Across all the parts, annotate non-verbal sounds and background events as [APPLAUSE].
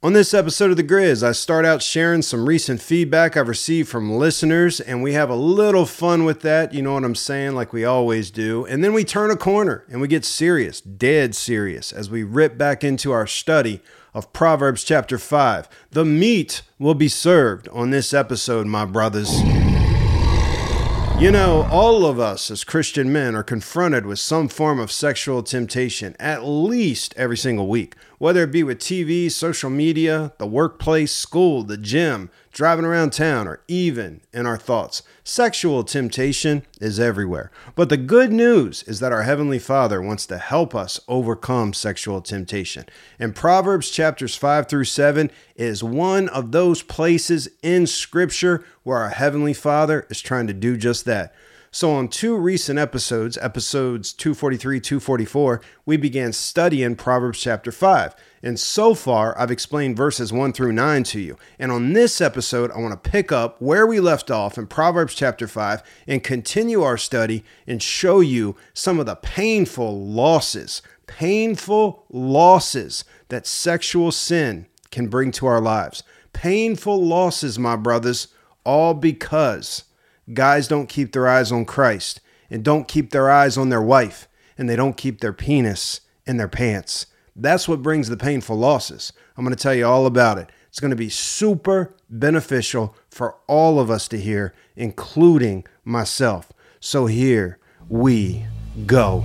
On this episode of The Griz, I start out sharing some recent feedback I've received from listeners, and we have a little fun with that, you know what I'm saying, like we always do. And then we turn a corner and we get serious, dead serious, as we rip back into our study of Proverbs chapter 5. The meat will be served on this episode, my brothers. You know, all of us as Christian men are confronted with some form of sexual temptation at least every single week, whether it be with TV, social media, the workplace, school, the gym, driving around town, or even in our thoughts. Sexual temptation is everywhere. But the good news is that our Heavenly Father wants to help us overcome sexual temptation. And Proverbs chapters 5 through 7 is one of those places in Scripture where our Heavenly Father is trying to do just that. So, on two recent episodes, episodes 243, 244, we began studying Proverbs chapter 5. And so far, I've explained verses 1 through 9 to you. And on this episode, I want to pick up where we left off in Proverbs chapter 5 and continue our study and show you some of the painful losses, painful losses that sexual sin can bring to our lives. Painful losses, my brothers, all because guys don't keep their eyes on Christ and don't keep their eyes on their wife and they don't keep their penis in their pants. That's what brings the painful losses. I'm going to tell you all about it. It's going to be super beneficial for all of us to hear, including myself. So here we go.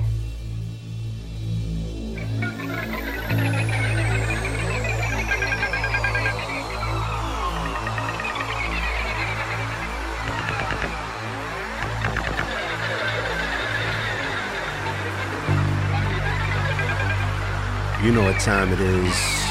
You know what time it is.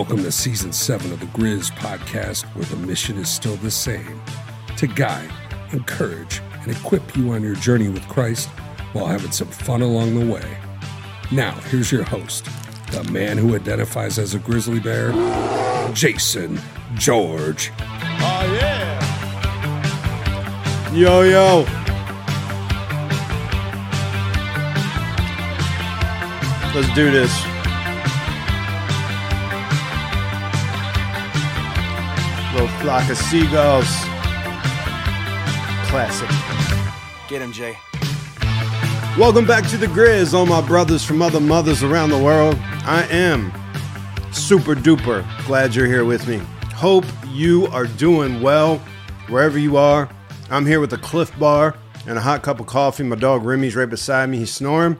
Welcome to season seven of the Griz podcast, where the mission is still the same to guide, encourage, and equip you on your journey with Christ while having some fun along the way. Now, here's your host, the man who identifies as a grizzly bear, Jason George. Oh, yeah. Yo, yo. Let's do this. Flock of seagulls. Classic. Get him, Jay. Welcome back to the Griz, all my brothers from other mothers around the world. I am super duper glad you're here with me. Hope you are doing well wherever you are. I'm here with a Clif Bar and a hot cup of coffee. My dog Remy's right beside me. He's snoring.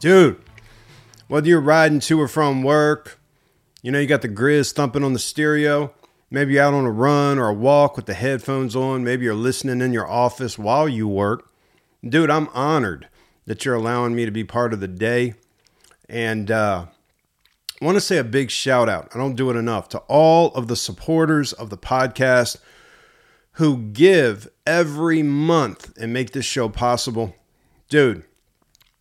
Dude, whether you're riding to or from work, you know, you got the Griz thumping on the stereo. Maybe you're out on a run or a walk with the headphones on. Maybe you're listening in your office while you work. Dude, I'm honored that you're allowing me to be part of the day. And uh, I want to say a big shout out. I don't do it enough to all of the supporters of the podcast who give every month and make this show possible. Dude,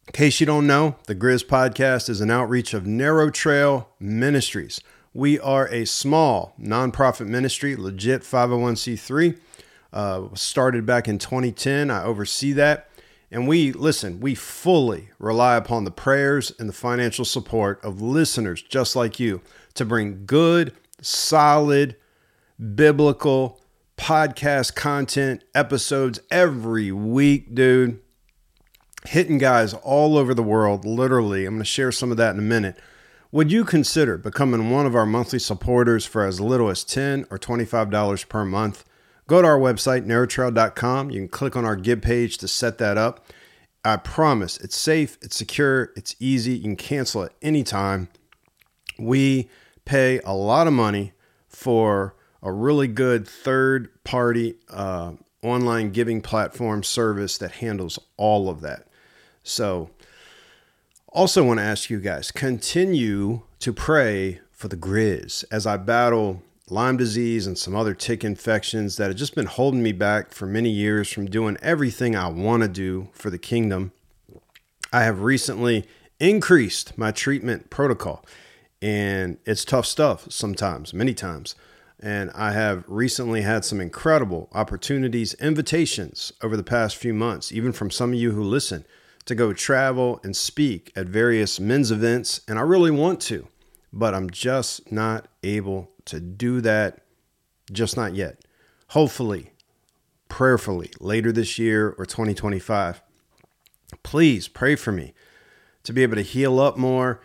in case you don't know, the Griz Podcast is an outreach of Narrow Trail Ministries. We are a small nonprofit ministry, legit 501c3. Uh, started back in 2010. I oversee that. And we, listen, we fully rely upon the prayers and the financial support of listeners just like you to bring good, solid, biblical, podcast content, episodes every week, dude. Hitting guys all over the world, literally. I'm going to share some of that in a minute. Would you consider becoming one of our monthly supporters for as little as 10 or $25 per month? Go to our website, narrowtrail.com. You can click on our Give page to set that up. I promise it's safe, it's secure, it's easy. You can cancel at any time. We pay a lot of money for a really good third party uh, online giving platform service that handles all of that. So, also want to ask you guys continue to pray for the Griz as I battle Lyme disease and some other tick infections that have just been holding me back for many years from doing everything I want to do for the kingdom. I have recently increased my treatment protocol, and it's tough stuff sometimes, many times. And I have recently had some incredible opportunities, invitations over the past few months, even from some of you who listen, to go travel and speak at various men's events. And I really want to, but I'm just not able to do that, just not yet. Hopefully, prayerfully, later this year or 2025. Please pray for me to be able to heal up more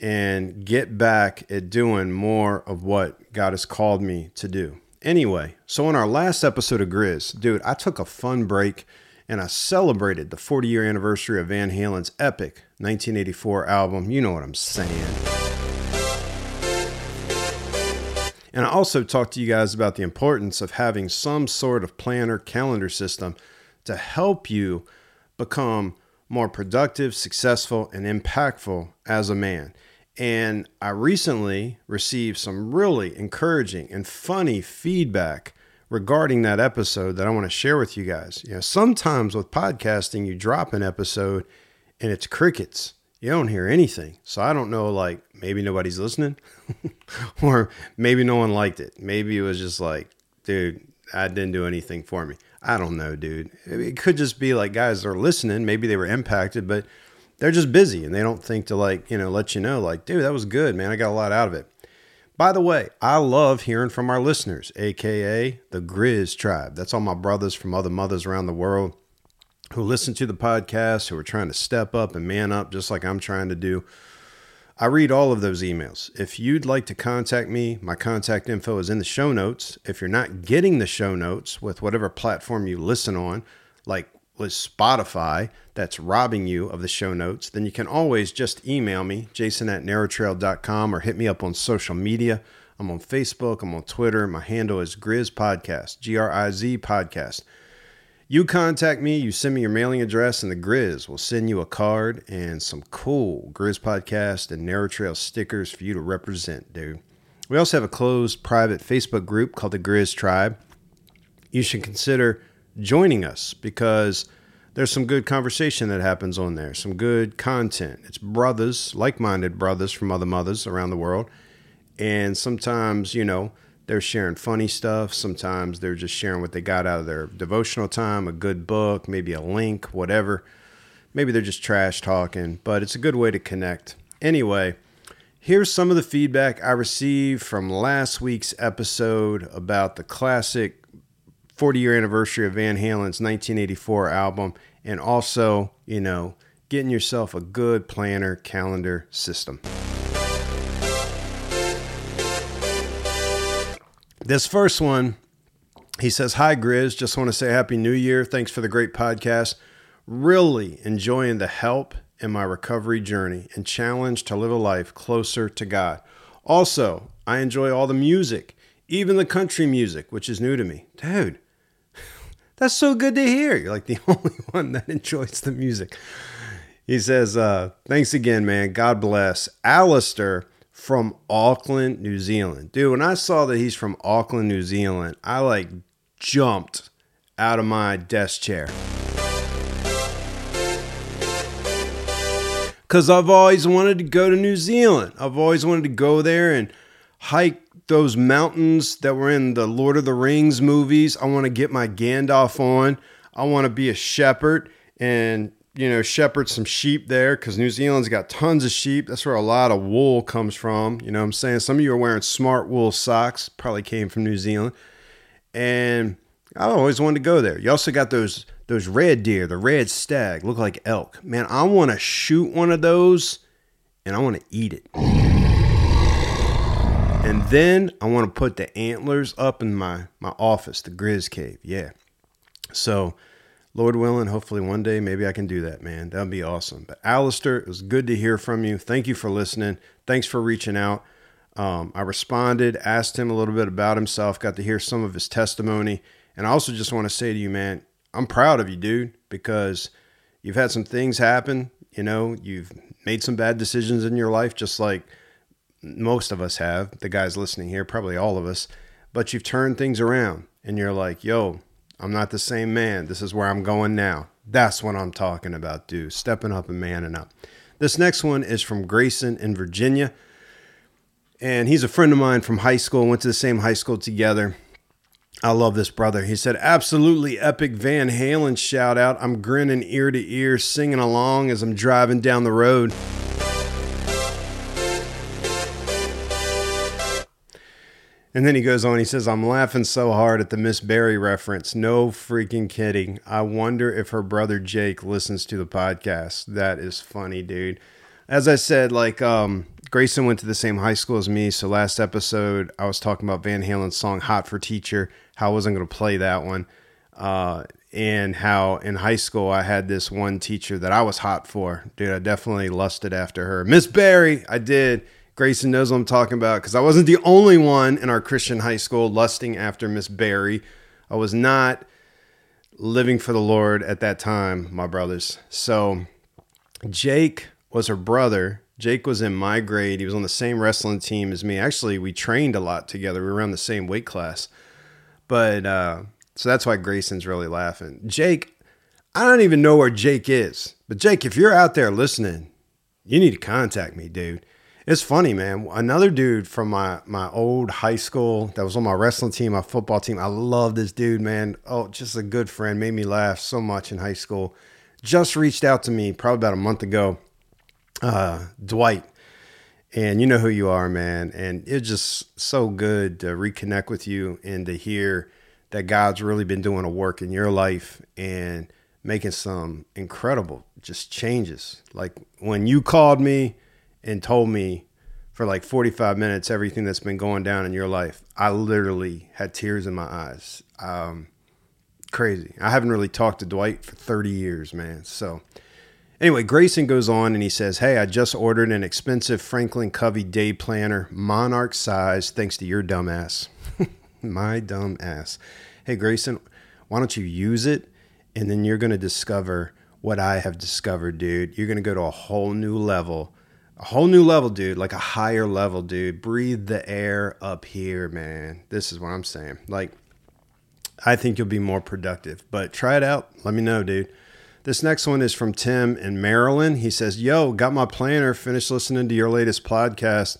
and get back at doing more of what God has called me to do. Anyway, so in our last episode of Griz, dude, I took a fun break and I celebrated the 40 year anniversary of Van Halen's epic 1984 album. You know what I'm saying. And I also talked to you guys about the importance of having some sort of planner calendar system to help you become more productive, successful, and impactful as a man. And I recently received some really encouraging and funny feedback regarding that episode that I want to share with you guys. You know, sometimes with podcasting, you drop an episode and it's crickets. You don't hear anything. So I don't know, like, maybe nobody's listening, [LAUGHS] or maybe no one liked it. Maybe it was just like, dude, I didn't do anything for me. I don't know, dude. It could just be like guys are listening. Maybe they were impacted, but they're just busy and they don't think to like, you know, let you know, like, dude, that was good, man. I got a lot out of it. By the way, I love hearing from our listeners, aka the Griz Tribe. That's all my brothers from other mothers around the world who listen to the podcast, who are trying to step up and man up just like I'm trying to do. I read all of those emails. If you'd like to contact me, my contact info is in the show notes. If you're not getting the show notes with whatever platform you listen on, like with Spotify that's robbing you of the show notes, then you can always just email me, jason at narrowtrail.com, or hit me up on social media. I'm on Facebook, I'm on Twitter. My handle is Griz Podcast, G R I Z Podcast. You contact me, you send me your mailing address, and the Griz will send you a card and some cool Griz Podcast and Narrow Trail stickers for you to represent, dude. We also have a closed private Facebook group called the Griz Tribe. You should consider joining us because there's some good conversation that happens on there, some good content. It's brothers, like minded brothers from other mothers around the world. And sometimes, you know, they're sharing funny stuff. Sometimes they're just sharing what they got out of their devotional time, a good book, maybe a link, whatever. Maybe they're just trash talking, but it's a good way to connect. Anyway, here's some of the feedback I received from last week's episode about the classic 40 year anniversary of Van Halen's 1984 album, and also, you know, getting yourself a good planner calendar system. This first one, he says, Hi, Grizz. Just want to say Happy New Year. Thanks for the great podcast. Really enjoying the help in my recovery journey and challenge to live a life closer to God. Also, I enjoy all the music, even the country music, which is new to me. Dude, that's so good to hear. You're like the [LAUGHS] only one that enjoys the music. He says, uh, Thanks again, man. God bless. Alistair from Auckland, New Zealand. Dude, when I saw that he's from Auckland, New Zealand, I like jumped out of my desk chair. Because I've always wanted to go to New Zealand. I've always wanted to go there and hike those mountains that were in the Lord of the Rings movies. I want to get my Gandalf on. I want to be a shepherd and, you know, shepherd some sheep there because New Zealand's got tons of sheep. That's where a lot of wool comes from. You know what I'm saying? Some of you are wearing Smartwool socks, probably came from New Zealand. and I always wanted to go there. You also got those those red deer, the red stag, look like elk. Man, I want to shoot one of those and I want to eat it. And then I want to put the antlers up in my my office, the Griz Cave. Yeah. So, Lord willing, hopefully one day maybe I can do that, man. That'd be awesome. But Alistair, it was good to hear from you. Thank you for listening. Thanks for reaching out. Um, I responded, asked him a little bit about himself, got to hear some of his testimony. And I also just want to say to you, man, I'm proud of you, dude, because you've had some things happen. You know, you've made some bad decisions in your life, just like most of us have. The guys listening here, probably all of us. But you've turned things around and you're like, yo, I'm not the same man. This is where I'm going now. That's what I'm talking about, dude. Stepping up and manning up. This next one is from Grayson in Virginia and he's a friend of mine from high school. Went to the same high school together. I love this brother. He said, absolutely epic Van Halen shout out. I'm grinning ear to ear, singing along as I'm driving down the road. And then he goes on, he says, I'm laughing so hard at the Miss Barry reference. No freaking kidding. I wonder if her brother Jake listens to the podcast. That is funny, dude. As I said, like, um, Grayson went to the same high school as me. So last episode, I was talking about Van Halen's song Hot for Teacher, how I wasn't going to play that one. Uh, and how in high school I had this one teacher that I was hot for. Dude, I definitely lusted after her. Miss Barry, I did. Grayson knows what I'm talking about because I wasn't the only one in our Christian high school lusting after Miss Barry. I was not living for the Lord at that time, my brothers. So Jake was her brother Jake was in my grade. He was on the same wrestling team as me. Actually, we trained a lot together. We were around the same weight class. But uh, so that's why Grayson's really laughing. Jake, I don't even know where Jake is. But Jake, if you're out there listening, you need to contact me, dude. It's funny, man. Another dude from my my old high school that was on my wrestling team, my football team. I love this dude, man. Oh, just a good friend. Made me laugh so much in high school. Just reached out to me probably about a month ago uh, Dwight. And you know who you are, man. And it's just so good to reconnect with you and to hear that God's really been doing a work in your life and making some incredible just changes. Like when you called me and told me for like 45 minutes everything that's been going down in your life, I literally had tears in my eyes. Um, crazy. I haven't really talked to Dwight for 30 years, man. So Anyway, Grayson goes on and he says, Hey, I just ordered an expensive Franklin Covey day planner, monarch size, thanks to your dumbass. [LAUGHS] My dumb ass. Hey, Grayson, why don't you use it? And then you're going to discover what I have discovered, dude. You're going to go to a whole new level. A whole new level, dude. Like a higher level, dude. Breathe the air up here, man. This is what I'm saying. Like, I think you'll be more productive. But try it out. Let me know, dude. This next one is from Tim in Maryland. He says, Yo, got my planner, finished listening to your latest podcast.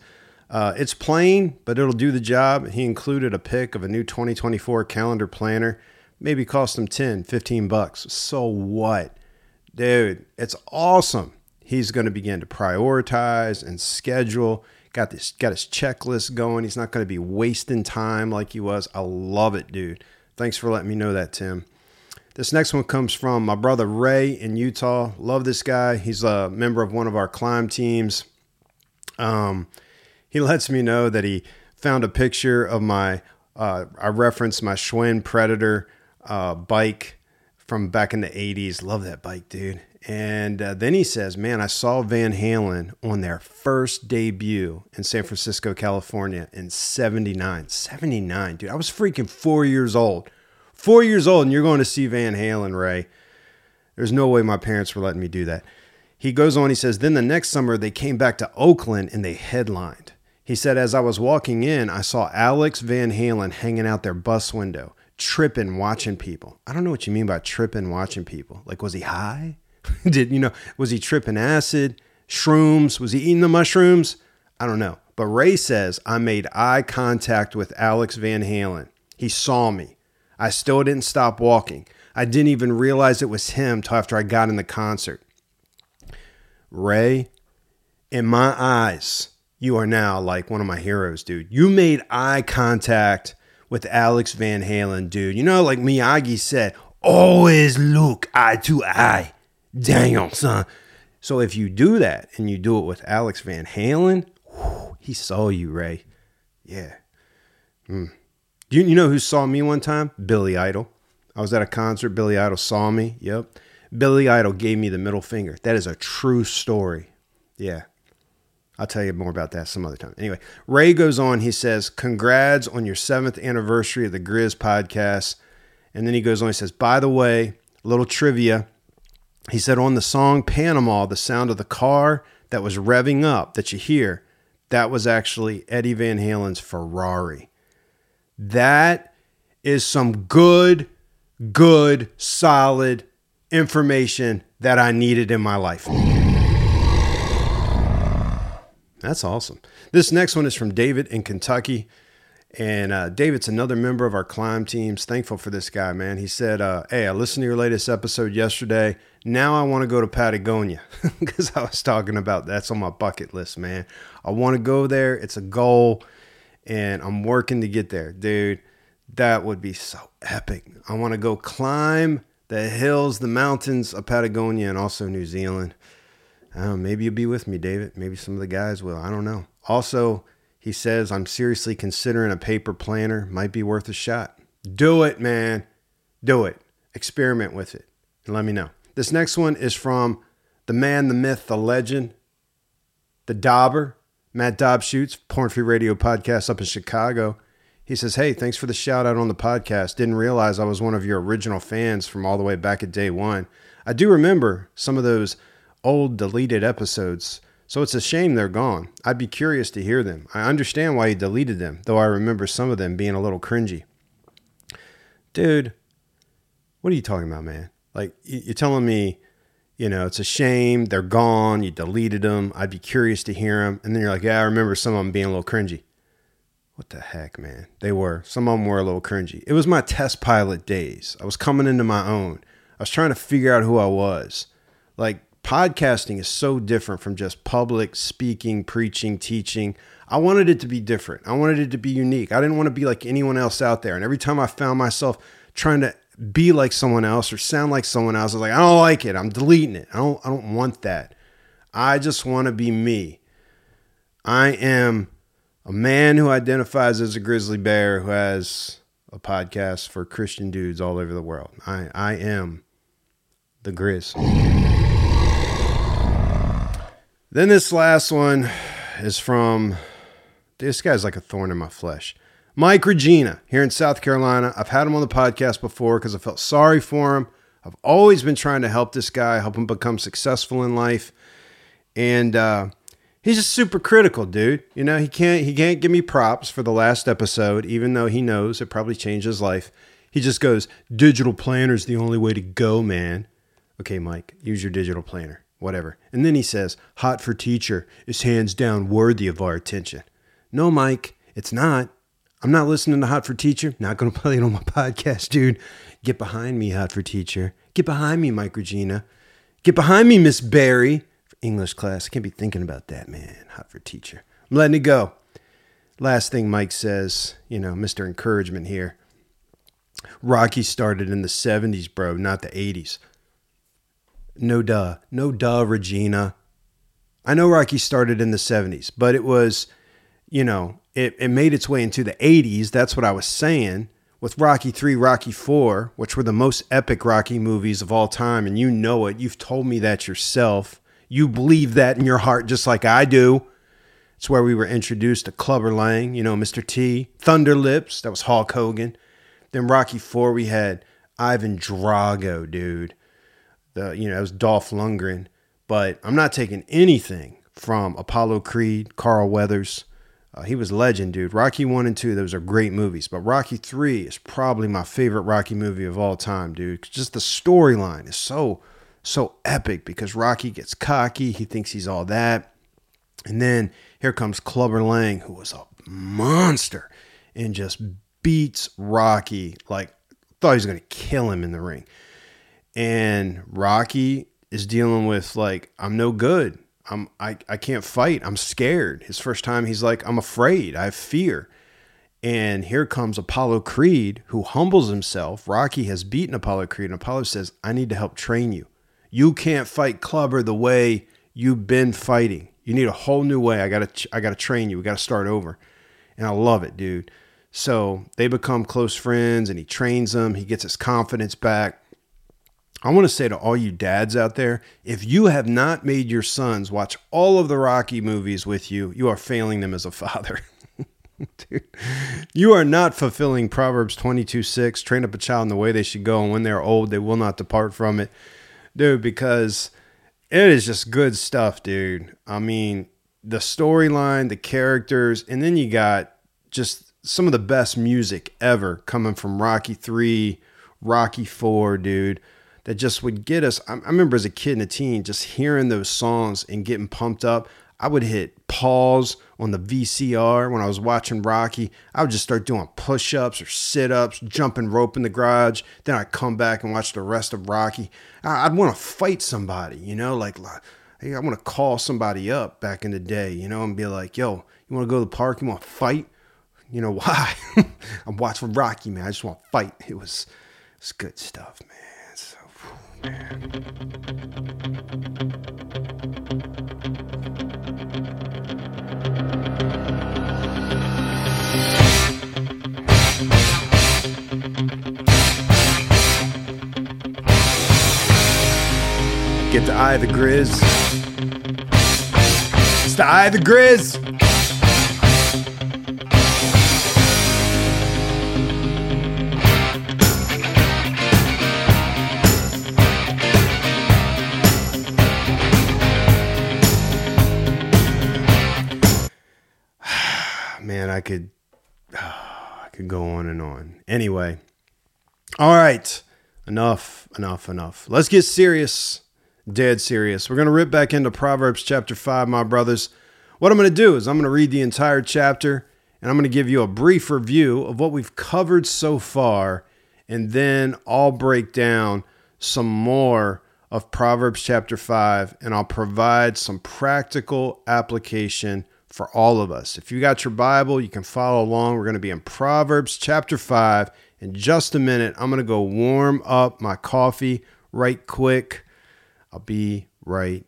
Uh, it's plain, but it'll do the job. He included a pic of a new 2024 calendar planner. Maybe cost him 10, 15 bucks. So what? Dude, it's awesome. He's going to begin to prioritize and schedule. Got this got his checklist going. He's not going to be wasting time like he was. I love it, dude. Thanks for letting me know that, Tim. This next one comes from my brother Ray in Utah. Love this guy. He's a member of one of our climb teams. Um, he [LAUGHS] lets me know that he found a picture of my, uh, I referenced my Schwinn Predator uh, bike from back in the 80s. Love that bike, dude. And uh, then he says, Man, I saw Van Halen on their first debut in San Francisco, California in 79. 79, dude. I was freaking four years old Four years old, and you're going to see Van Halen, Ray. There's no way my parents were letting me do that. He goes on, he says, Then the next summer they came back to Oakland and they headlined. He said, As I was walking in, I saw Alex Van Halen hanging out their bus window, tripping, watching people. I don't know what you mean by tripping, watching people. Like, was he high? [LAUGHS] Did, you know, was he tripping acid, shrooms? Was he eating the mushrooms? I don't know. But Ray says, I made eye contact with Alex Van Halen. He saw me. I still didn't stop walking. I didn't even realize it was him till after I got in the concert. Ray, in my eyes, you are now like one of my heroes, dude. You made eye contact with Alex Van Halen, dude. You know, like Miyagi said, always look eye to eye. Damn, son. So if you do that and you do it with Alex Van Halen, whew, he saw you, Ray. Yeah. Mm. You, you know who saw me one time? Billy Idol. I was at a concert. Billy Idol saw me. Yep. Billy Idol gave me the middle finger. That is a true story. Yeah. I'll tell you more about that some other time. Anyway, Ray goes on. He says, Congrats on your seventh anniversary of the Griz podcast. And then he goes on. He says, By the way, a little trivia. He said, On the song Panama, the sound of the car that was revving up that you hear, that was actually Eddie Van Halen's Ferrari. That is some good, good, solid information that I needed in my life. That's awesome. This next one is from David in Kentucky. And uh, David's another member of our climb teams. Thankful for this guy, man. He said, uh, Hey, I listened to your latest episode yesterday. Now I want to go to Patagonia [LAUGHS] because I was talking about that's on my bucket list, man. I want to go there. It's a goal, and I'm working to get there. Dude, that would be so epic. I want to go climb the hills, the mountains of Patagonia, and also New Zealand. Maybe you'll be with me, David. Maybe some of the guys will. I don't know. Also, he says, I'm seriously considering a paper planner. Might be worth a shot. Do it, man. Do it. Experiment with it and let me know. This next one is from the man, the myth, the legend, the Dauber, Matt Dobschuetz, Porn Free Radio podcast up in Chicago. He says, Hey, thanks for the shout out on the podcast. Didn't realize I was one of your original fans from all the way back at day one. I do remember some of those old deleted episodes, so it's a shame they're gone. I'd be curious to hear them. I understand why you deleted them, though I remember some of them being a little cringy. Dude, what are you talking about, man? Like, you're telling me, you know, it's a shame they're gone, you deleted them. I'd be curious to hear them. And then you're like, yeah, I remember some of them being a little cringy. What the heck, man? They were. Some of them were a little cringy. It was my test pilot days. I was coming into my own. I was trying to figure out who I was. Like, podcasting is so different from just public speaking, preaching, teaching. I wanted it to be different. I wanted it to be unique. I didn't want to be like anyone else out there. And every time I found myself trying to be like someone else or sound like someone else, I was like, I don't like it. I'm deleting it. I don't I don't want that. I just want to be me. I am a man who identifies as a grizzly bear who has a podcast for Christian dudes all over the world. I I am the Griz. Then this last one is from this guy's like a thorn in my flesh. Mike Regina here in South Carolina. I've had him on the podcast before because I felt sorry for him. I've always been trying to help this guy, help him become successful in life. And uh, he's just super critical, dude. You know, he can't he can't give me props for the last episode, even though he knows it probably changed his life. He just goes, digital planner is the only way to go, man. Okay, Mike, use your digital planner whatever. And then he says, Hot for Teacher is hands down worthy of our attention. No, Mike, it's not. I'm not listening to Hot for Teacher. Not going [LAUGHS] to play it on my podcast, dude. Get behind me, Hot for Teacher. Get behind me, Mike Regina. Get behind me, Miss Barry. For English class, I can't be thinking about that, man. Hot for Teacher. I'm letting it go. Last thing Mike says, you know, Mr. Encouragement here. Rocky started in the 70s, bro, not the 80s. No duh. No duh, Regina. I know Rocky started in the 70s, but it was, you know, it, it made its way into the 80s. That's what I was saying. With Rocky 3, Rocky 4, which were the most epic Rocky movies of all time, and you know it. You've told me that yourself. You believe that in your heart just like I do. It's where we were introduced to Clubber Lang, you know, Mr. T, Thunder Lips, that was Hulk Hogan. Then Rocky 4, we had Ivan Drago, dude the you know it was Dolph Lundgren, but I'm not taking anything from Apollo Creed, Carl Weathers. Uh, he was legend, dude. Rocky one and two, those are great movies, but Rocky three is probably my favorite Rocky movie of all time, dude. Just the storyline is so so epic because Rocky gets cocky, he thinks he's all that, and then here comes Clubber Lang, who was a monster, and just beats Rocky like thought he was gonna kill him in the ring and Rocky is dealing with like I'm no good. I'm I, I can't fight. I'm scared. His first time he's like I'm afraid. I have fear. And here comes Apollo Creed, who humbles himself. Rocky has beaten Apollo Creed, and Apollo says, I need to help train you. You can't fight Clubber the way you've been fighting. You need a whole new way. I gotta, I gotta train you. We gotta start over. And I love it, dude. So they become close friends, and he trains them. He gets his confidence back. I want to say to all you dads out there if you have not made your sons watch all of the Rocky movies with you, you are failing them as a father. [LAUGHS] Dude, you are not fulfilling Proverbs 22 6 train up a child in the way they should go, and when they're old, they will not depart from it. Dude, because it is just good stuff, dude. I mean, the storyline, the characters, and then you got just some of the best music ever coming from Rocky 3, Rocky 4, dude that just would get us. I, remember as a kid and a teen, just hearing those songs and getting pumped up. I would hit pause on the VCR when I was watching Rocky. I would just start doing push ups or sit ups, jumping rope in the garage. Then I'd come back and watch the rest of Rocky. I'd want to fight somebody, you know, like, I want to call somebody up back in the day, you know, and be like, yo, you want to go to the park? You want to fight? You know [LAUGHS] why? I'm watching Rocky, man. I just want to fight. It was, it's good stuff, man. Get the eye of the Griz. It's the eye of the Griz. Man, I could [SIGHS] I could go on and on. Anyway. All right. Enough, enough, enough. Let's get serious. Dead serious. We're to rip back into Proverbs chapter 5, my brothers. What I'm to do is I'm to read the entire chapter and I'm to give you a brief review of what we've covered so far. And then I'll break down some more of Proverbs chapter 5 and I'll provide some practical application for all of us. If you got your Bible, you can follow along. We're going to be in Proverbs chapter 5 in just a minute. I'm going to go warm up my coffee right quick. I'll be right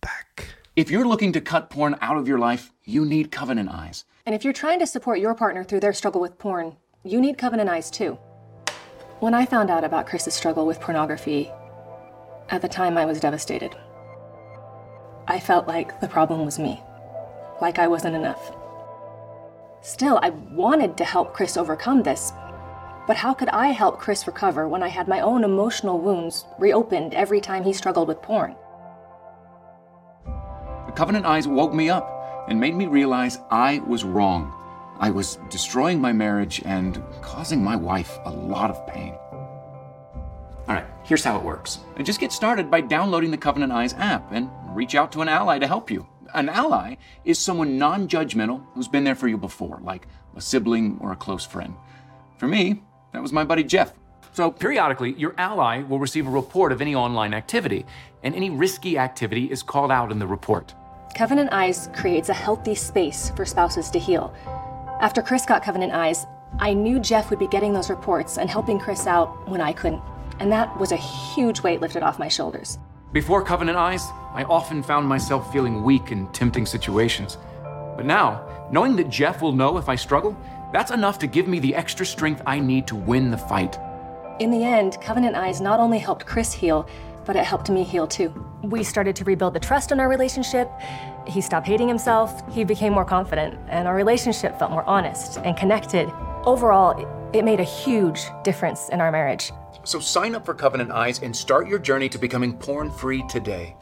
back. If you're looking to cut porn out of your life, you need Covenant Eyes. And if you're trying to support your partner through their struggle with porn, you need Covenant Eyes too. When I found out about Chris's struggle with pornography, at the time I was devastated. I felt like the problem was me, like I wasn't enough. Still, I wanted to help Chris overcome this, but how could I help Chris recover when I had my own emotional wounds reopened every time he struggled with porn? The Covenant Eyes woke me up and made me realize I was wrong. I was destroying my marriage and causing my wife a lot of pain. All right, here's how it works. Just get started by downloading the Covenant Eyes app and reach out to an ally to help you. An ally is someone non judgmental who's been there for you before, like a sibling or a close friend. For me, that was my buddy Jeff. So, periodically, your ally will receive a report of any online activity, and any risky activity is called out in the report. Covenant Eyes creates a healthy space for spouses to heal. After Chris got Covenant Eyes, I knew Jeff would be getting those reports and helping Chris out when I couldn't. And that was a huge weight lifted off my shoulders. Before Covenant Eyes, I often found myself feeling weak in tempting situations. But now, knowing that Jeff will know if I struggle, that's enough to give me the extra strength I need to win the fight. In the end, Covenant Eyes not only helped Chris heal, but it helped me heal too. We started to rebuild the trust in our relationship. He stopped hating himself, he became more confident, and our relationship felt more honest and connected. Overall, it made a huge difference in our marriage. So sign up for Covenant Eyes and start your journey to becoming porn free today.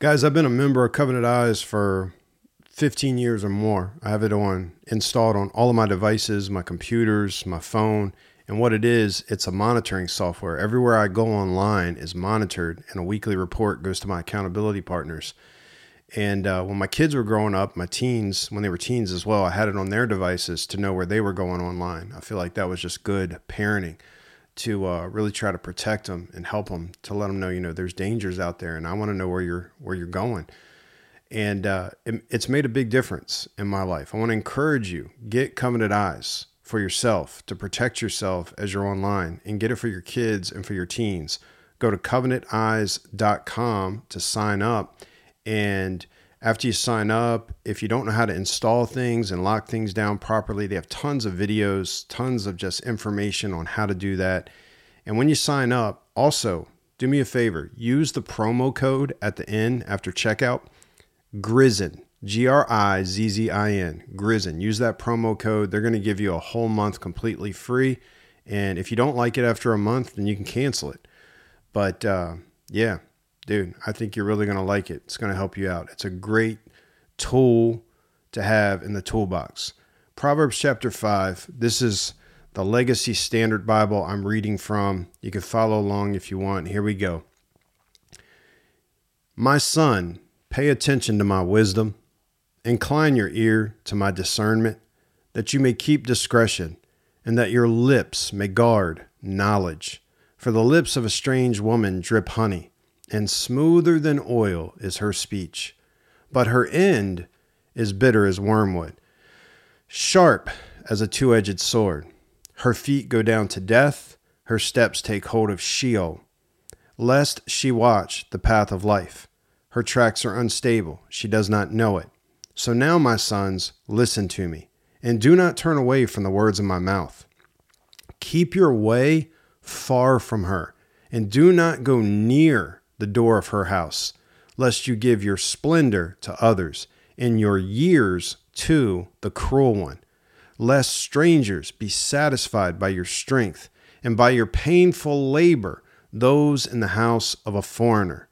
Guys, I've been a member of Covenant Eyes for 15 years or more. I have it on installed on all of my devices, my computers, my phone. And what it is, it's a monitoring software. Everywhere I go online is monitored, and a weekly report goes to my accountability partners. And uh, when my kids were growing up, my teens, when they were teens as well, I had it on their devices to know where they were going online. I feel like that was just good parenting to uh, really try to protect them and help them to let them know, you know, there's dangers out there, and I want to know where you're where you're going. And uh, it- it's made a big difference in my life. I want to encourage you get Covenant Eyes for yourself to protect yourself as you're online and get it for your kids and for your teens. Go to covenanteyes.com to sign up. And after you sign up, if you don't know how to install things and lock things down properly, they have tons of videos, tons of just information on how to do that. And when you sign up, also do me a favor use the promo code at the end after checkout Grizzin, G R I Z Z I N, Grizzin. Use that promo code. They're going to give you a whole month completely free. And if you don't like it after a month, then you can cancel it. But uh, yeah, dude, I think you're really going to like it. It's going to help you out. It's a great tool to have in the toolbox. Proverbs chapter 5. This is the Legacy Standard Bible I'm reading from. You can follow along if you want. Here we go. My son, pay attention to my wisdom. Incline your ear to my discernment, that you may keep discretion, and that your lips may guard knowledge. For the lips of a strange woman drip honey, and smoother than oil is her speech. But her end is bitter as wormwood, sharp as a two edged sword. Her feet go down to death, her steps take hold of Sheol lest she watch the path of life. Her tracks are unstable, she does not know it. So now, my sons, listen to me, and do not turn away from the words of my mouth. Keep your way far from her, and do not go near the door of her house, lest you give your splendor to others, and your years to the cruel one lest strangers be satisfied by your strength, and by your painful labor those in the house of a foreigner.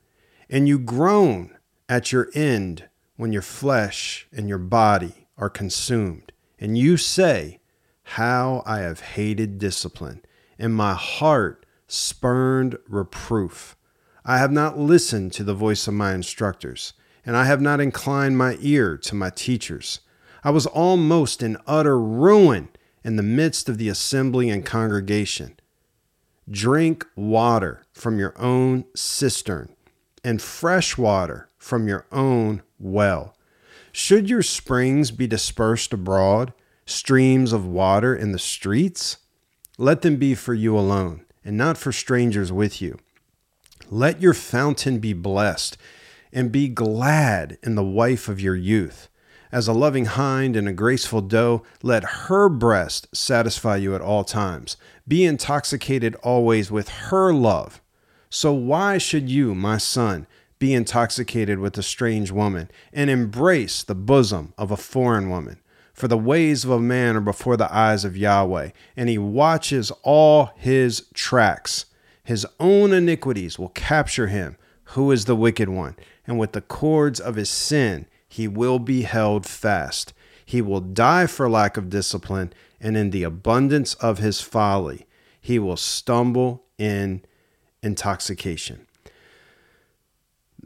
And you groan at your end when your flesh and your body are consumed. And you say, How I have hated discipline, and my heart spurned reproof. I have not listened to the voice of my instructors, and I have not inclined my ear to my teachers. I was almost in utter ruin in the midst of the assembly and congregation. Drink water from your own cistern and fresh water from your own well. Should your springs be dispersed abroad, streams of water in the streets? Let them be for you alone, and not for strangers with you. Let your fountain be blessed, and be glad in the wife of your youth. As a loving hind and a graceful doe, let her breast satisfy you at all times. Be intoxicated always with her love. So why should you, my son, be intoxicated with a strange woman, and embrace the bosom of a foreign woman? For the ways of a man are before the eyes of Yahweh, and he watches all his tracks. His own iniquities will capture him, who is the wicked one, and with the cords of his sin he will be held fast. He will die for lack of discipline, and in the abundance of his folly, he will stumble in intoxication.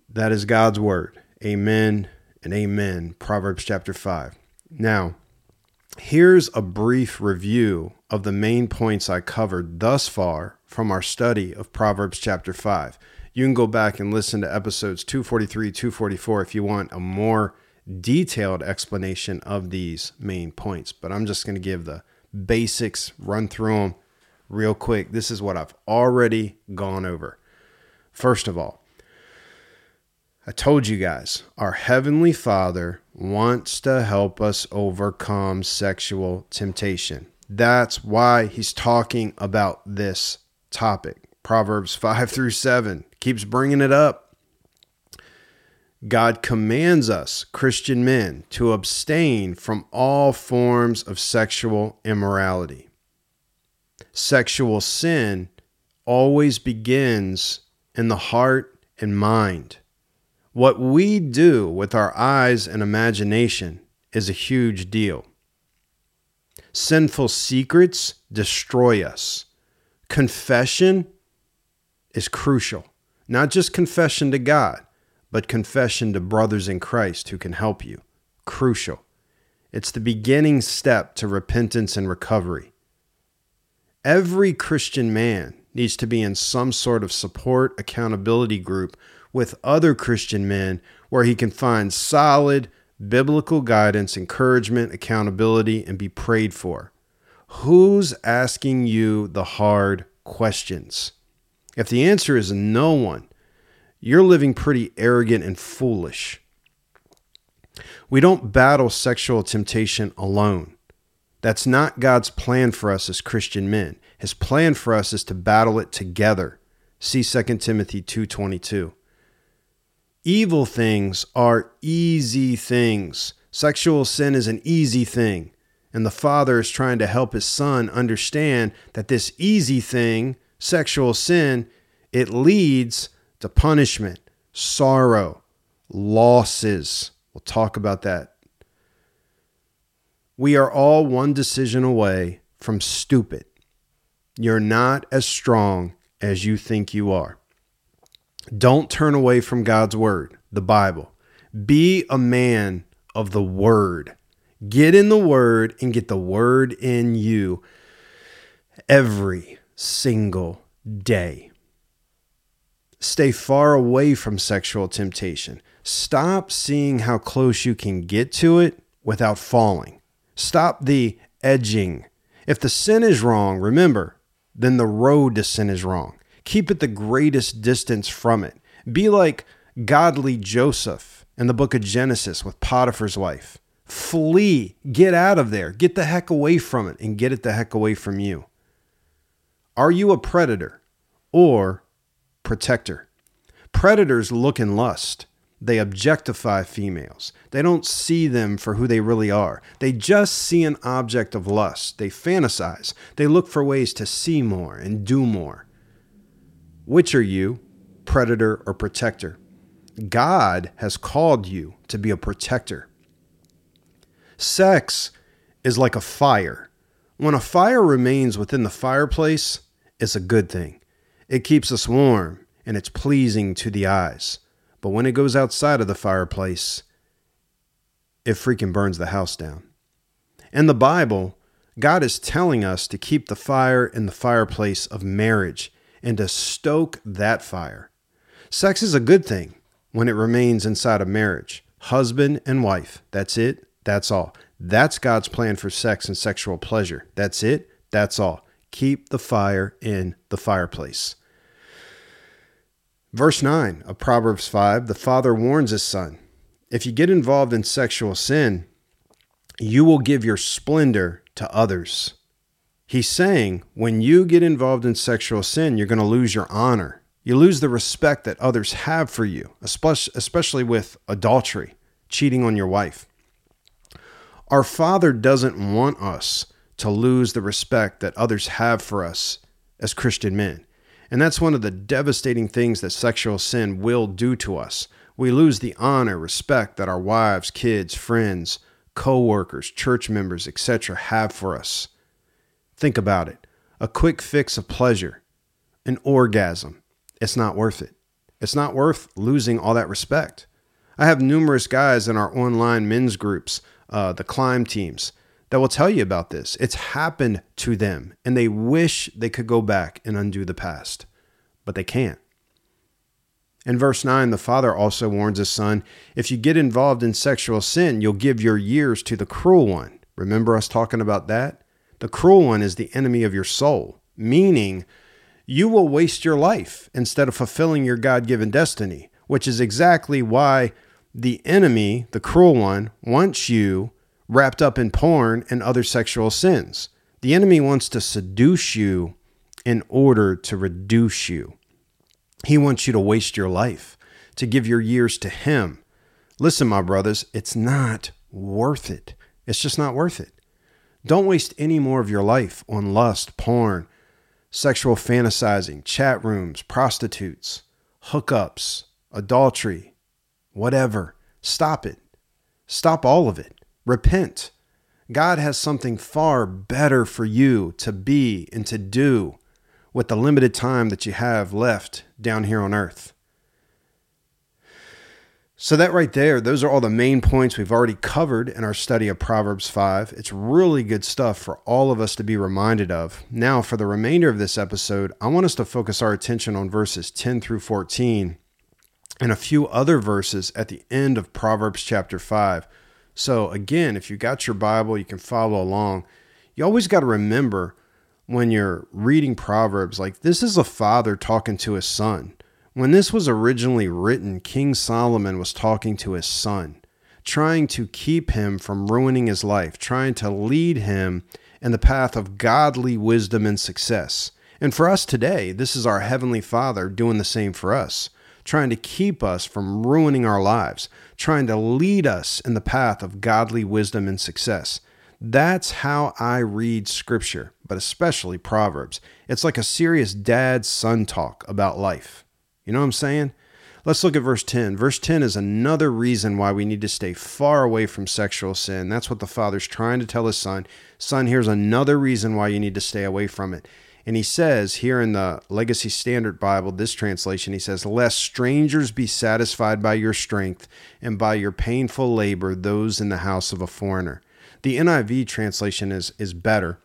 That is God's word. Amen and amen. Proverbs chapter 5. Now, here's a brief review of the main points I covered thus far from our study of Proverbs chapter 5. You can go back and listen to episodes 243, 244 if you want a more detailed explanation of these main points. But I'm just going to give the basics, run through them real quick. This is what I've already gone over. First of all, I told you guys, our Heavenly Father wants to help us overcome sexual temptation. That's why He's talking about this topic. Proverbs 5 through 7 keeps bringing it up. God commands us, Christian men, to abstain from all forms of sexual immorality. Sexual sin always begins in the heart and mind. What we do with our eyes and imagination is a huge deal. Sinful secrets destroy us. Confession is crucial. Not just confession to God, but confession to brothers in Christ who can help you. Crucial. It's the beginning step to repentance and recovery. Every Christian man needs to be in some sort of support accountability group with other Christian men where he can find solid biblical guidance, encouragement, accountability, and be prayed for. Who's asking you the hard questions? If the answer is no one, you're living pretty arrogant and foolish. We don't battle sexual temptation alone. That's not God's plan for us as Christian men. His plan for us is to battle it together. See 2 Timothy 2:22. Evil things are easy things. Sexual sin is an easy thing. And the father is trying to help his son understand that this easy thing, sexual sin, it leads to punishment, sorrow, losses. We'll talk about that. We are all one decision away from stupid. You're not as strong as you think you are. Don't turn away from God's word, the Bible. Be a man of the word. Get in the word and get the word in you every single day. Stay far away from sexual temptation. Stop seeing how close you can get to it without falling. Stop the edging. If the sin is wrong, remember, then the road to sin is wrong. Keep it the greatest distance from it. Be like godly Joseph in the book of Genesis with Potiphar's wife. Flee, get out of there, get the heck away from it, and get it the heck away from you. Are you a predator or protector? Predators look and lust. They objectify females. They don't see them for who they really are. They just see an object of lust. They fantasize. They look for ways to see more and do more. Which are you, predator or protector? God has called you to be a protector. Sex is like a fire. When a fire remains within the fireplace, it's a good thing. It keeps us warm and it's pleasing to the eyes. But when it goes outside of the fireplace, it freaking burns the house down. In the Bible, God is telling us to keep the fire in the fireplace of marriage and to stoke that fire. Sex is a good thing when it remains inside of marriage. Husband and wife. That's it. That's all. That's God's plan for sex and sexual pleasure. That's it. That's all. Keep the fire in the fireplace. Verse 9 of Proverbs 5 the father warns his son if you get involved in sexual sin, you will give your splendor to others. He's saying when you get involved in sexual sin, you're going to lose your honor. You lose the respect that others have for you, especially with adultery, cheating on your wife. Our Father doesn't want us to lose the respect that others have for us as Christian men. And that's one of the devastating things that sexual sin will do to us. We lose the honor, respect that our wives, kids, friends, co-workers, church members, etc. have for us. Think about it. A quick fix of pleasure, an orgasm. It's not worth it. It's not worth losing all that respect. I have numerous guys in our online men's groups, uh, the climb teams, that will tell you about this. It's happened to them, and they wish they could go back and undo the past, but they can't. In verse 9, the father also warns his son if you get involved in sexual sin, you'll give your years to the cruel one. Remember us talking about that? The cruel one is the enemy of your soul, meaning you will waste your life instead of fulfilling your God given destiny, which is exactly why the enemy, the cruel one, wants you wrapped up in porn and other sexual sins. The enemy wants to seduce you in order to reduce you. He wants you to waste your life, to give your years to him. Listen, my brothers, it's not worth it. It's just not worth it. Don't waste any more of your life on lust, porn, sexual fantasizing, chat rooms, prostitutes, hookups, adultery, whatever. Stop it. Stop all of it. Repent. God has something far better for you to be and to do with the limited time that you have left down here on earth. So, that right there, those are all the main points we've already covered in our study of Proverbs 5. It's really good stuff for all of us to be reminded of. Now, for the remainder of this episode, I want us to focus our attention on verses 10 through 14 and a few other verses at the end of Proverbs chapter 5. So, again, if you got your Bible, you can follow along. You always got to remember when you're reading Proverbs, like this is a father talking to his son. When this was originally written, King Solomon was talking to his son, trying to keep him from ruining his life, trying to lead him in the path of godly wisdom and success. And for us today, this is our Heavenly Father doing the same for us, trying to keep us from ruining our lives, trying to lead us in the path of godly wisdom and success. That's how I read Scripture, but especially Proverbs. It's like a serious dad son talk about life. You know what I'm saying? Let's look at verse 10. Verse 10 is another reason why we need to stay far away from sexual sin. That's what the father's trying to tell his son. Son, here's another reason why you need to stay away from it. And he says here in the Legacy Standard Bible, this translation, he says, Lest strangers be satisfied by your strength and by your painful labor, those in the house of a foreigner. The NIV translation is, is better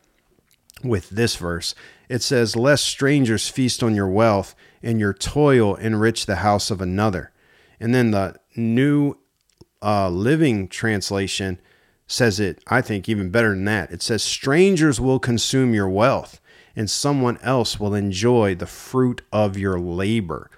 with this verse. It says, Lest strangers feast on your wealth and your toil enrich the house of another. And then the New uh, Living Translation says it, I think, even better than that. It says, Strangers will consume your wealth and someone else will enjoy the fruit of your labor.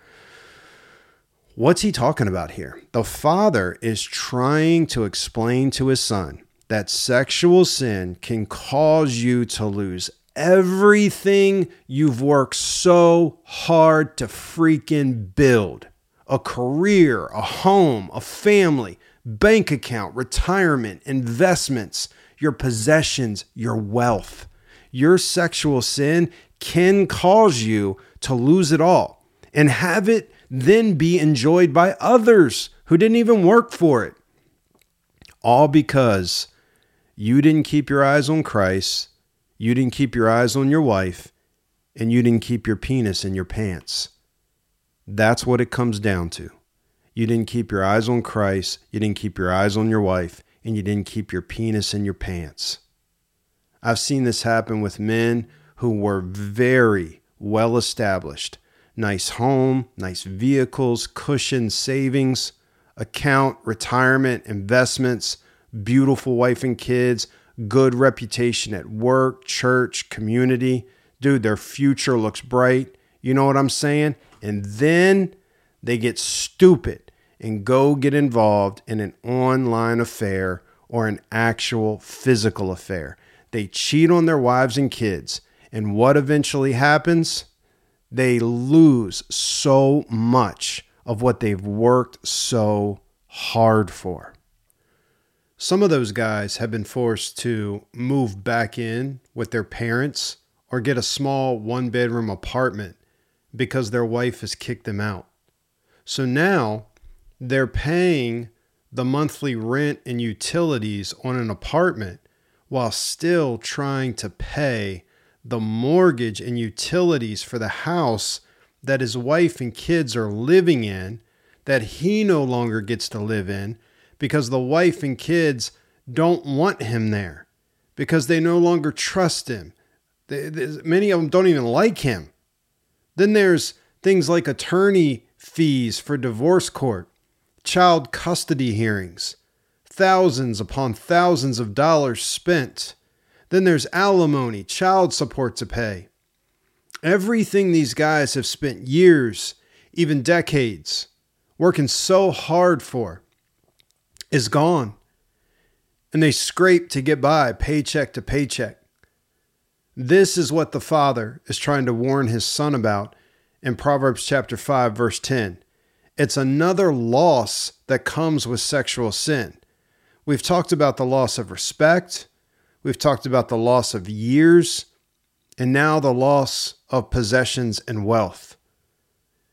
What's he talking about here? The father is trying to explain to his son that sexual sin can cause you to lose everything you've worked so hard to freaking build a career, a home, a family, bank account, retirement, investments, your possessions, your wealth your sexual sin can cause you to lose it all and have it then be enjoyed by others who didn't even work for it. All because you didn't keep your eyes on Christ, you didn't keep your eyes on your wife, and you didn't keep your penis in your pants. That's what it comes down to. You didn't keep your eyes on Christ, you didn't keep your eyes on your wife, and you didn't keep your penis in your pants. I've seen this happen with men who were very well established. Nice home, nice vehicles, cushion savings, account, retirement, investments, beautiful wife and kids, good reputation at work, church, community. Dude, their future looks bright. You know what I'm saying? And then they get stupid and go get involved in an online affair or an actual physical affair. They cheat on their wives and kids. And what eventually happens? They lose so much of what they've worked so hard for. Some of those guys have been forced to move back in with their parents or get a small one bedroom apartment because their wife has kicked them out. So now they're paying the monthly rent and utilities on an apartment while still trying to pay the mortgage and utilities for the house that his wife and kids are living in that he no longer gets to live in because the wife and kids don't want him there because they no longer trust him. They, they, many of them don't even like him. Then there's things like attorney fees for divorce court, child custody hearings, thousands upon thousands of dollars spent. Then there's alimony, child support to pay. Everything these guys have spent years, even decades, working so hard for is gone. And they scrape to get by, paycheck to paycheck. This is what the father is trying to warn his son about in Proverbs chapter 5 verse 10. It's another loss that comes with sexual sin. We've talked about the loss of respect. We've talked about the loss of years and now the loss of possessions and wealth.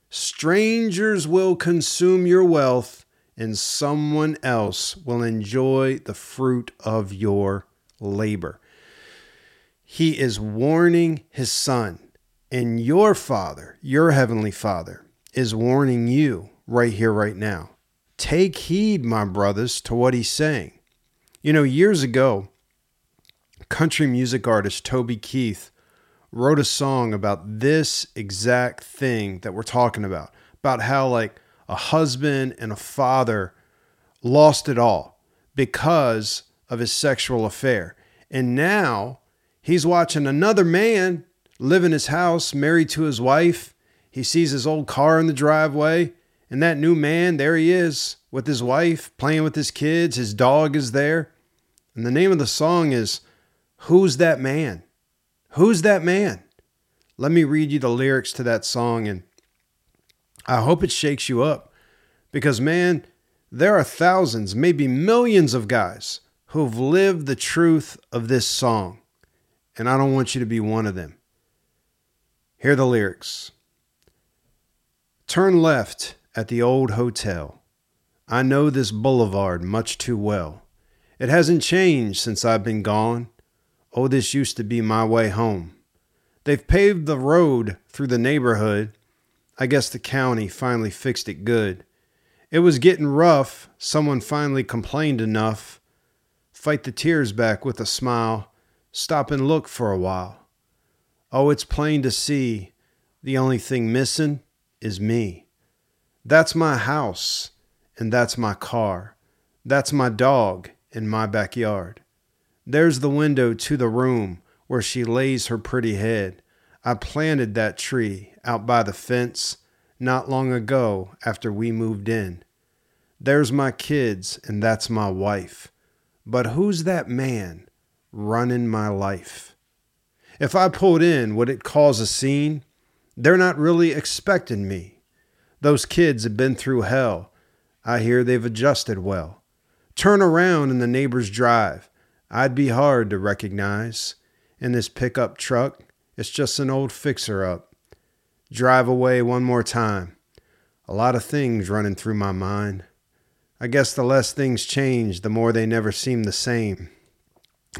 Strangers will consume your wealth, and someone else will enjoy the fruit of your labor. He is warning his son, and your father, your heavenly father, is warning you right here, right now. Take heed, my brothers, to what he's saying. You know, years ago, country music artist Toby Keith wrote a song about this exact thing that we're talking about about how, like, a husband and a father, lost it all because of his sexual affair. And now he's watching another man live in his house, married to his wife. He sees his old car in the driveway, and that new man, there he is with his wife, playing with his kids. His dog is there. And the name of the song is Who's That Man? Who's That Man? Let me read you the lyrics to that song, and I hope it shakes you up because, man, there are thousands, maybe millions of guys who've lived the truth of this song, and I don't want you to be one of them. Hear the lyrics Turn left at the old hotel. I know this boulevard much too well. It hasn't changed since I've been gone. Oh, this used to be my way home. They've paved the road through the neighborhood. I guess the county finally fixed it good. It was getting rough. Someone finally complained enough. Fight the tears back with a smile. Stop and look for a while. Oh, it's plain to see. The only thing missing is me. That's my house, and that's my car. That's my dog in my backyard. There's the window to the room where she lays her pretty head. I planted that tree out by the fence not long ago after we moved in. There's my kids, and that's my wife. But who's that man running my life? If I pulled in, would it cause a scene? They're not really expecting me. Those kids have been through hell. I hear they've adjusted well. Turn around in the neighbor's drive. I'd be hard to recognize. In this pickup truck, it's just an old fixer up. Drive away one more time. A lot of things running through my mind. I guess the less things change, the more they never seem the same.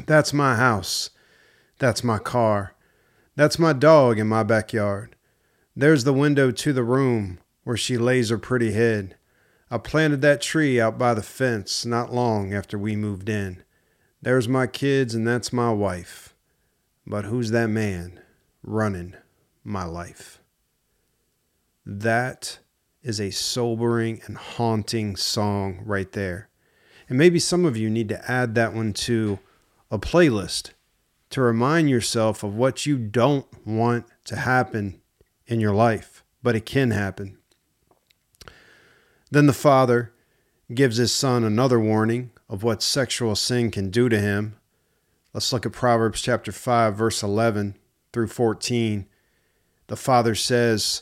That's my house. That's my car. That's my dog in my backyard. There's the window to the room where she lays her pretty head. I planted that tree out by the fence not long after we moved in. There's my kids, and that's my wife. But who's that man running my life? That is a sobering and haunting song right there. And maybe some of you need to add that one to a playlist to remind yourself of what you don't want to happen in your life, but it can happen. Then the father gives his son another warning of what sexual sin can do to him. Let's look at Proverbs chapter 5, verse 11 through 14. The father says,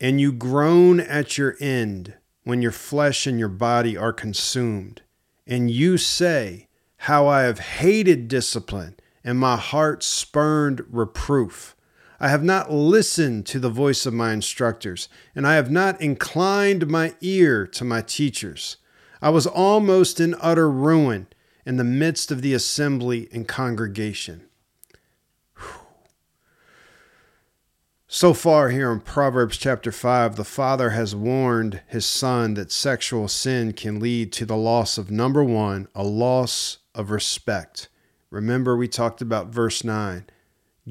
And you groan at your end when your flesh and your body are consumed. And you say, How I have hated discipline, and my heart spurned reproof. I have not listened to the voice of my instructors, and I have not inclined my ear to my teachers. I was almost in utter ruin in the midst of the assembly and congregation. So far, here in Proverbs chapter 5, the father has warned his son that sexual sin can lead to the loss of number one, a loss of respect. Remember, we talked about verse 9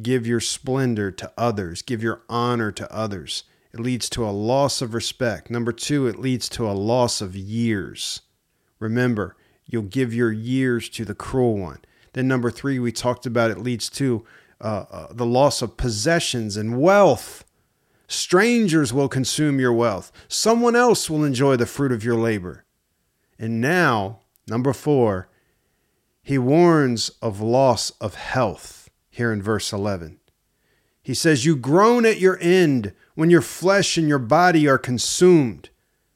give your splendor to others, give your honor to others. It leads to a loss of respect. Number two, it leads to a loss of years. Remember, you'll give your years to the cruel one. Then, number three, we talked about it leads to uh, uh, the loss of possessions and wealth. Strangers will consume your wealth, someone else will enjoy the fruit of your labor. And now, number four, he warns of loss of health here in verse 11. He says, You groan at your end when your flesh and your body are consumed.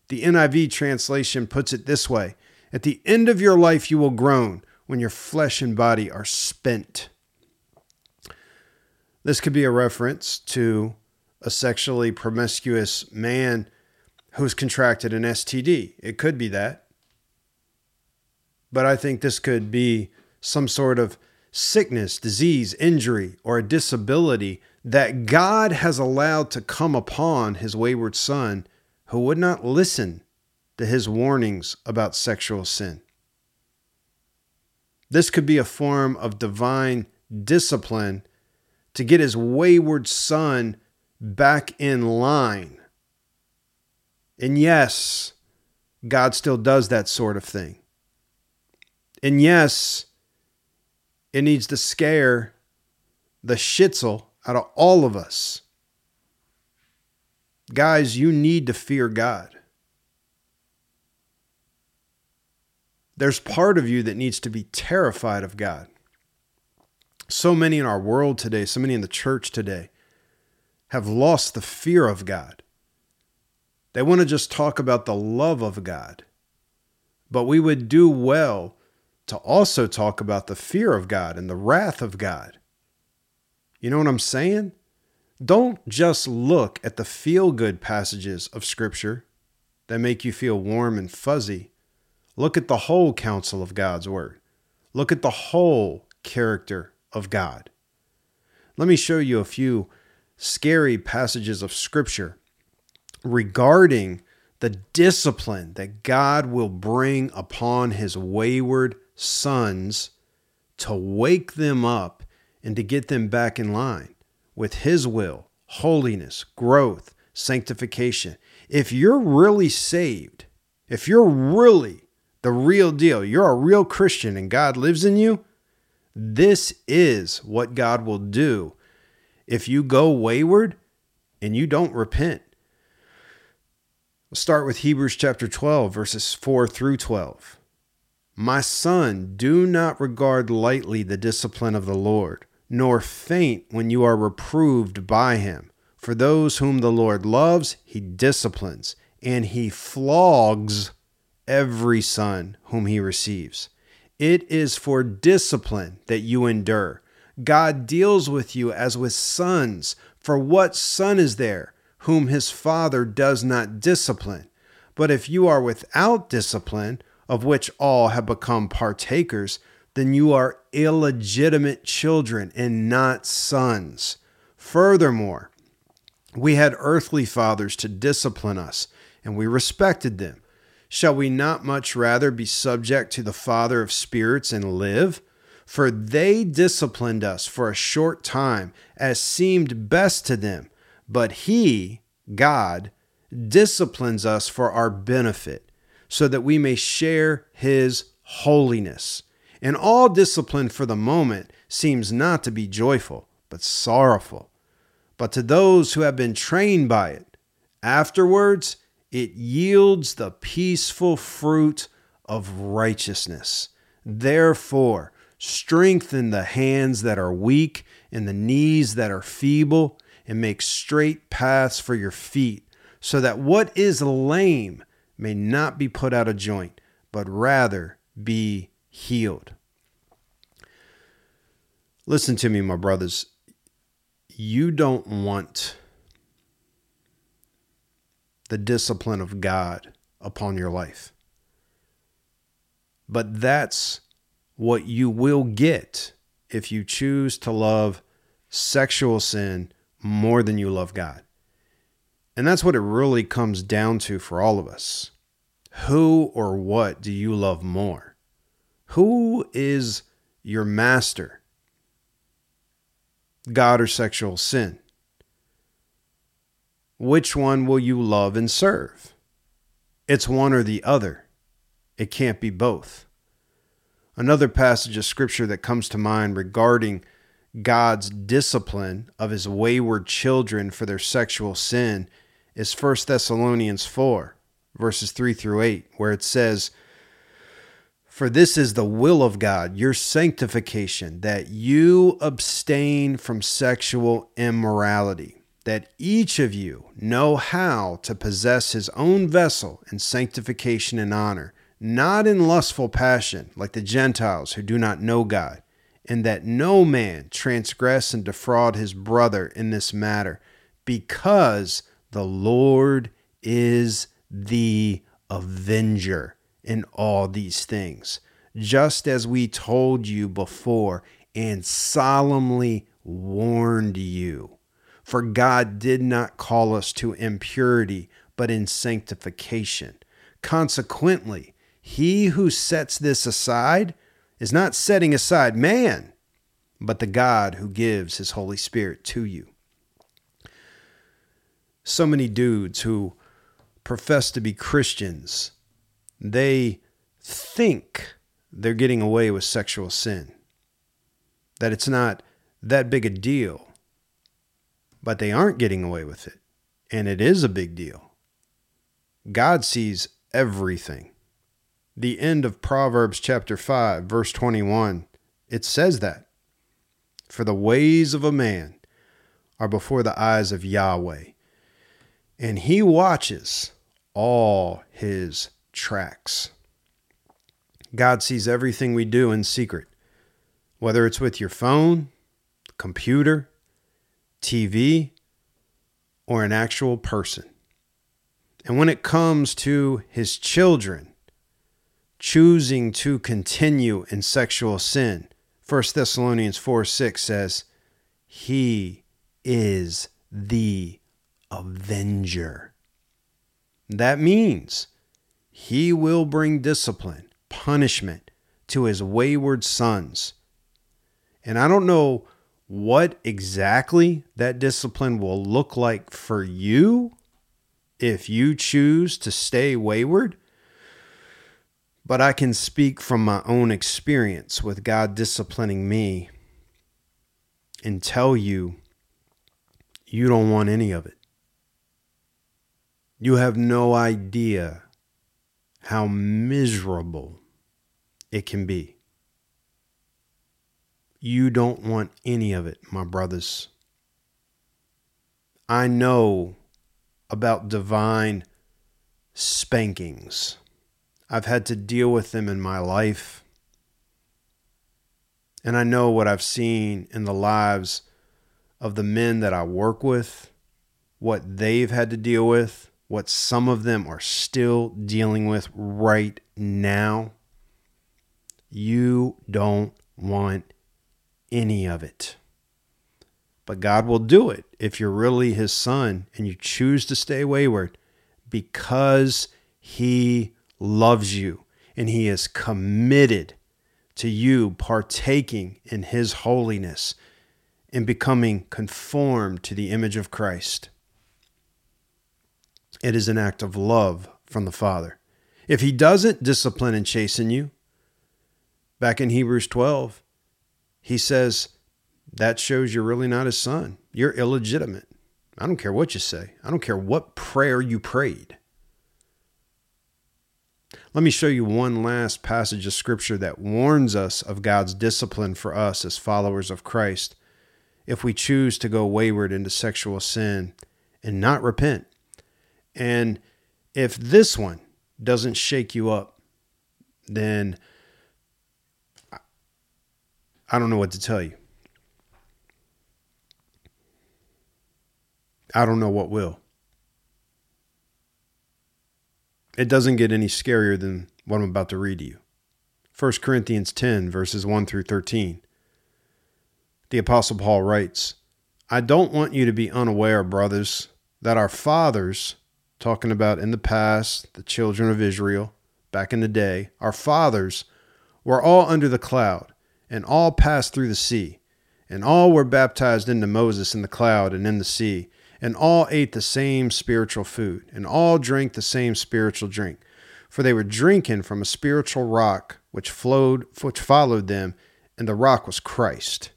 The NIV translation puts it this way At the end of your life, you will groan when your flesh and body are spent. This could be a reference to a sexually promiscuous man who's contracted an STD. It could be that. But I think this could be some sort of sickness, disease, injury, or a disability that God has allowed to come upon his wayward son who would not listen to his warnings about sexual sin. This could be a form of divine discipline to get his wayward son back in line. And yes, God still does that sort of thing. And yes, it needs to scare the shitzel out of all of us. Guys, you need to fear God. There's part of you that needs to be terrified of God. So many in our world today, so many in the church today, have lost the fear of God. They want to just talk about the love of God. But we would do well to also talk about the fear of God and the wrath of God. You know what I'm saying? Don't just look at the feel good passages of Scripture that make you feel warm and fuzzy. Look at the whole counsel of God's Word. Look at the whole character of God. Let me show you a few scary passages of Scripture regarding the discipline that God will bring upon his wayward sons to wake them up and to get them back in line with his will, holiness, growth, sanctification. If you're really saved, if you're really the real deal, you're a real Christian and God lives in you, this is what God will do if you go wayward and you don't repent. We'll start with Hebrews chapter 12, verses 4 through 12. My son, do not regard lightly the discipline of the Lord, nor faint when you are reproved by him. For those whom the Lord loves, he disciplines, and he flogs every son whom he receives. It is for discipline that you endure. God deals with you as with sons. For what son is there whom his father does not discipline? But if you are without discipline, of which all have become partakers, then you are illegitimate children and not sons. Furthermore, we had earthly fathers to discipline us, and we respected them. Shall we not much rather be subject to the Father of spirits and live? For they disciplined us for a short time, as seemed best to them. But He, God, disciplines us for our benefit, so that we may share His holiness. And all discipline for the moment seems not to be joyful, but sorrowful. But to those who have been trained by it, afterwards it yields the peaceful fruit of righteousness. Therefore, strengthen the hands that are weak and the knees that are feeble, and make straight paths for your feet, so that what is lame may not be put out of joint, but rather be healed. Listen to me, my brothers. You don't want the discipline of God upon your life. But that's what you will get if you choose to love sexual sin more than you love God. And that's what it really comes down to for all of us. Who or what do you love more? Who is your master? God or sexual sin? Which one will you love and serve? It's one or the other. It can't be both. Another passage of scripture that comes to mind regarding God's discipline of his wayward children for their sexual sin is 1 Thessalonians 4, verses 3 through 8, where it says, For this is the will of God, your sanctification, that you abstain from sexual immorality, that each of you know how to possess his own vessel in sanctification and honor not in lustful passion like the Gentiles who do not know God, and that no man transgress and defraud his brother in this matter, because the Lord is the avenger in all these things, just as we told you before and solemnly warned you. For God did not call us to impurity, but in sanctification. Consequently, he who sets this aside is not setting aside man, but the God who gives his Holy Spirit to you. So many dudes who profess to be Christians, they think they're getting away with sexual sin, that it's not that big a deal, but they aren't getting away with it. And it is a big deal. God sees everything. The end of Proverbs chapter 5, verse 21, it says that. For the ways of a man are before the eyes of Yahweh, and he watches all his tracks. God sees everything we do in secret, whether it's with your phone, computer, TV, or an actual person. And when it comes to his children choosing to continue in sexual sin, 1 Thessalonians 4 6 says, He is the avenger. That means he will bring discipline, punishment to his wayward sons. And I don't know what exactly that discipline will look like for you if you choose to stay wayward. But I can speak from my own experience with God disciplining me and tell you you don't want any of it. You have no idea how miserable it can be. You don't want any of it, my brothers. I know about divine spankings. I've had to deal with them in my life. And I know what I've seen in the lives of the men that I work with, what they've had to deal with, what some of them are still dealing with right now. You don't want any of it. But God will do it if you're really His son and you choose to stay wayward because He loves you and He is committed to you partaking in His holiness and becoming conformed to the image of Christ. It is an act of love from the Father. If He doesn't discipline and chasten you, back in Hebrews 12, He says, that shows you're really not his son. You're illegitimate. I don't care what you say, I don't care what prayer you prayed. Let me show you one last passage of scripture that warns us of God's discipline for us as followers of Christ if we choose to go wayward into sexual sin and not repent. And if this one doesn't shake you up, then I don't know what to tell you. I don't know what will. It doesn't get any scarier than what I'm about to read to you. 1 Corinthians 10, verses 1 through 13. The Apostle Paul writes, I don't want you to be unaware, brothers, that our fathers, talking about in the past, the children of Israel, back in the day, our fathers were all under the cloud, and all passed through the sea, and all were baptized into Moses in the cloud and in the sea and all ate the same spiritual food, and all drank the same spiritual drink, for they were drinking from a spiritual rock which flowed which followed them, and the rock was Christ.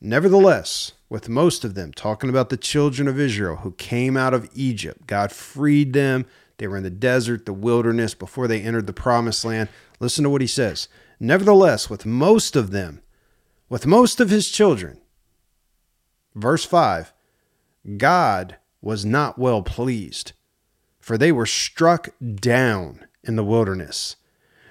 Nevertheless, with most of them, talking about the children of Israel who came out of Egypt, God freed them. They were in the desert, the wilderness, before they entered the promised land. Listen to what he says. Nevertheless, with most of them, with most of his children, verse 5, God was not well pleased, for they were struck down in the wilderness.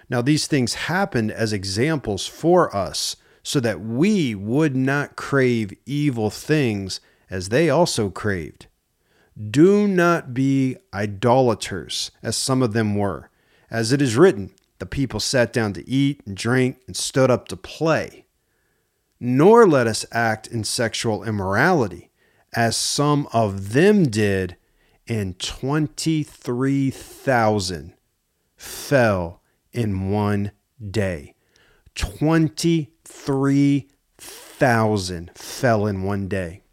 Now, these things happened as examples for us, so that we would not crave evil things as they also craved. Do not be idolaters, as some of them were. As it is written, the people sat down to eat and drink and stood up to play. Nor let us act in sexual immorality as some of them did, and 23,000 fell in one day. 23,000 fell in one day.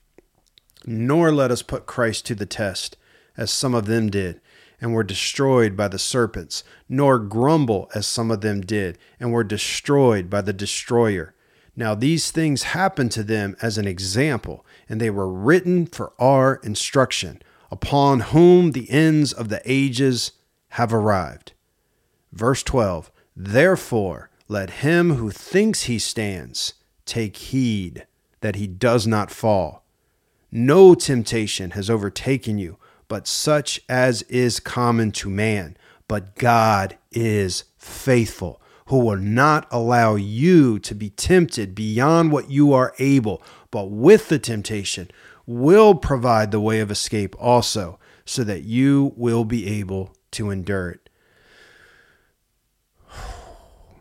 Nor let us put Christ to the test, as some of them did, and were destroyed by the serpents, nor grumble as some of them did, and were destroyed by the destroyer. Now these things happened to them as an example, and they were written for our instruction, upon whom the ends of the ages have arrived. Verse 12 Therefore, let him who thinks he stands take heed that he does not fall. No temptation has overtaken you, but such as is common to man. But God is faithful, who will not allow you to be tempted beyond what you are able, but with the temptation will provide the way of escape also, so that you will be able to endure it. [SIGHS]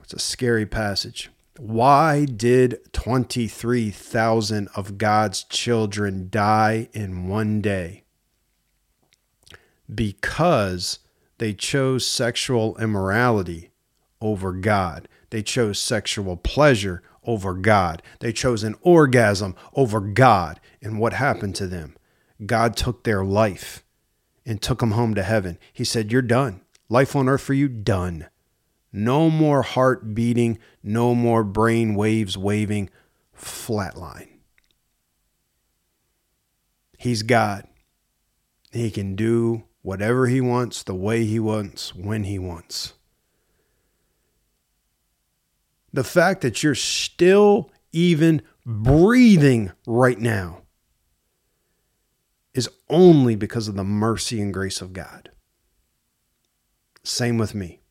It's a scary passage. Why did 23,000 of God's children die in one day? Because they chose sexual immorality over God. They chose sexual pleasure over God. They chose an orgasm over God. And what happened to them? God took their life and took them home to heaven. He said, You're done. Life on earth for you, done. No more heart beating, no more brain waves waving, flatline. He's God. He can do whatever he wants, the way he wants, when he wants. The fact that you're still even breathing right now is only because of the mercy and grace of God. Same with me.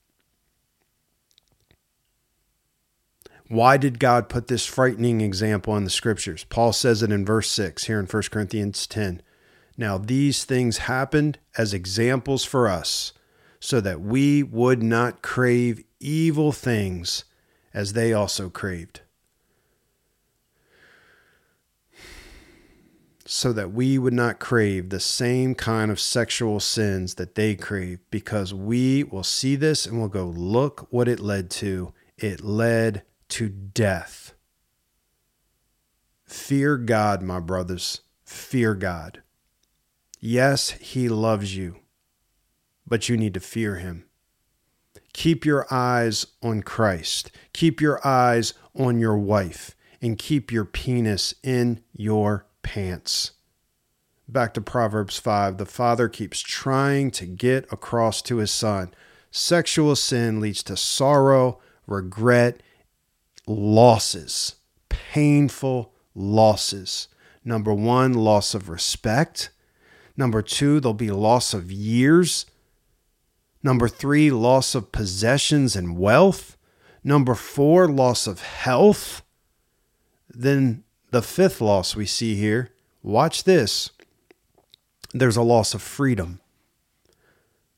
Why did God put this frightening example in the scriptures? Paul says it in verse 6 here in 1 Corinthians 10. Now, these things happened as examples for us, so that we would not crave evil things as they also craved. So that we would not crave the same kind of sexual sins that they crave, because we will see this and we'll go, look what it led to. It led to death. Fear God, my brothers. Fear God. Yes, He loves you, but you need to fear Him. Keep your eyes on Christ. Keep your eyes on your wife and keep your penis in your pants. Back to Proverbs 5. The father keeps trying to get across to his son. Sexual sin leads to sorrow, regret, losses, painful losses. Number one, loss of respect. Number two, there'll be loss of years. Number three, loss of possessions and wealth. Number four, loss of health. Then the fifth loss we see here, watch this. There's a loss of freedom.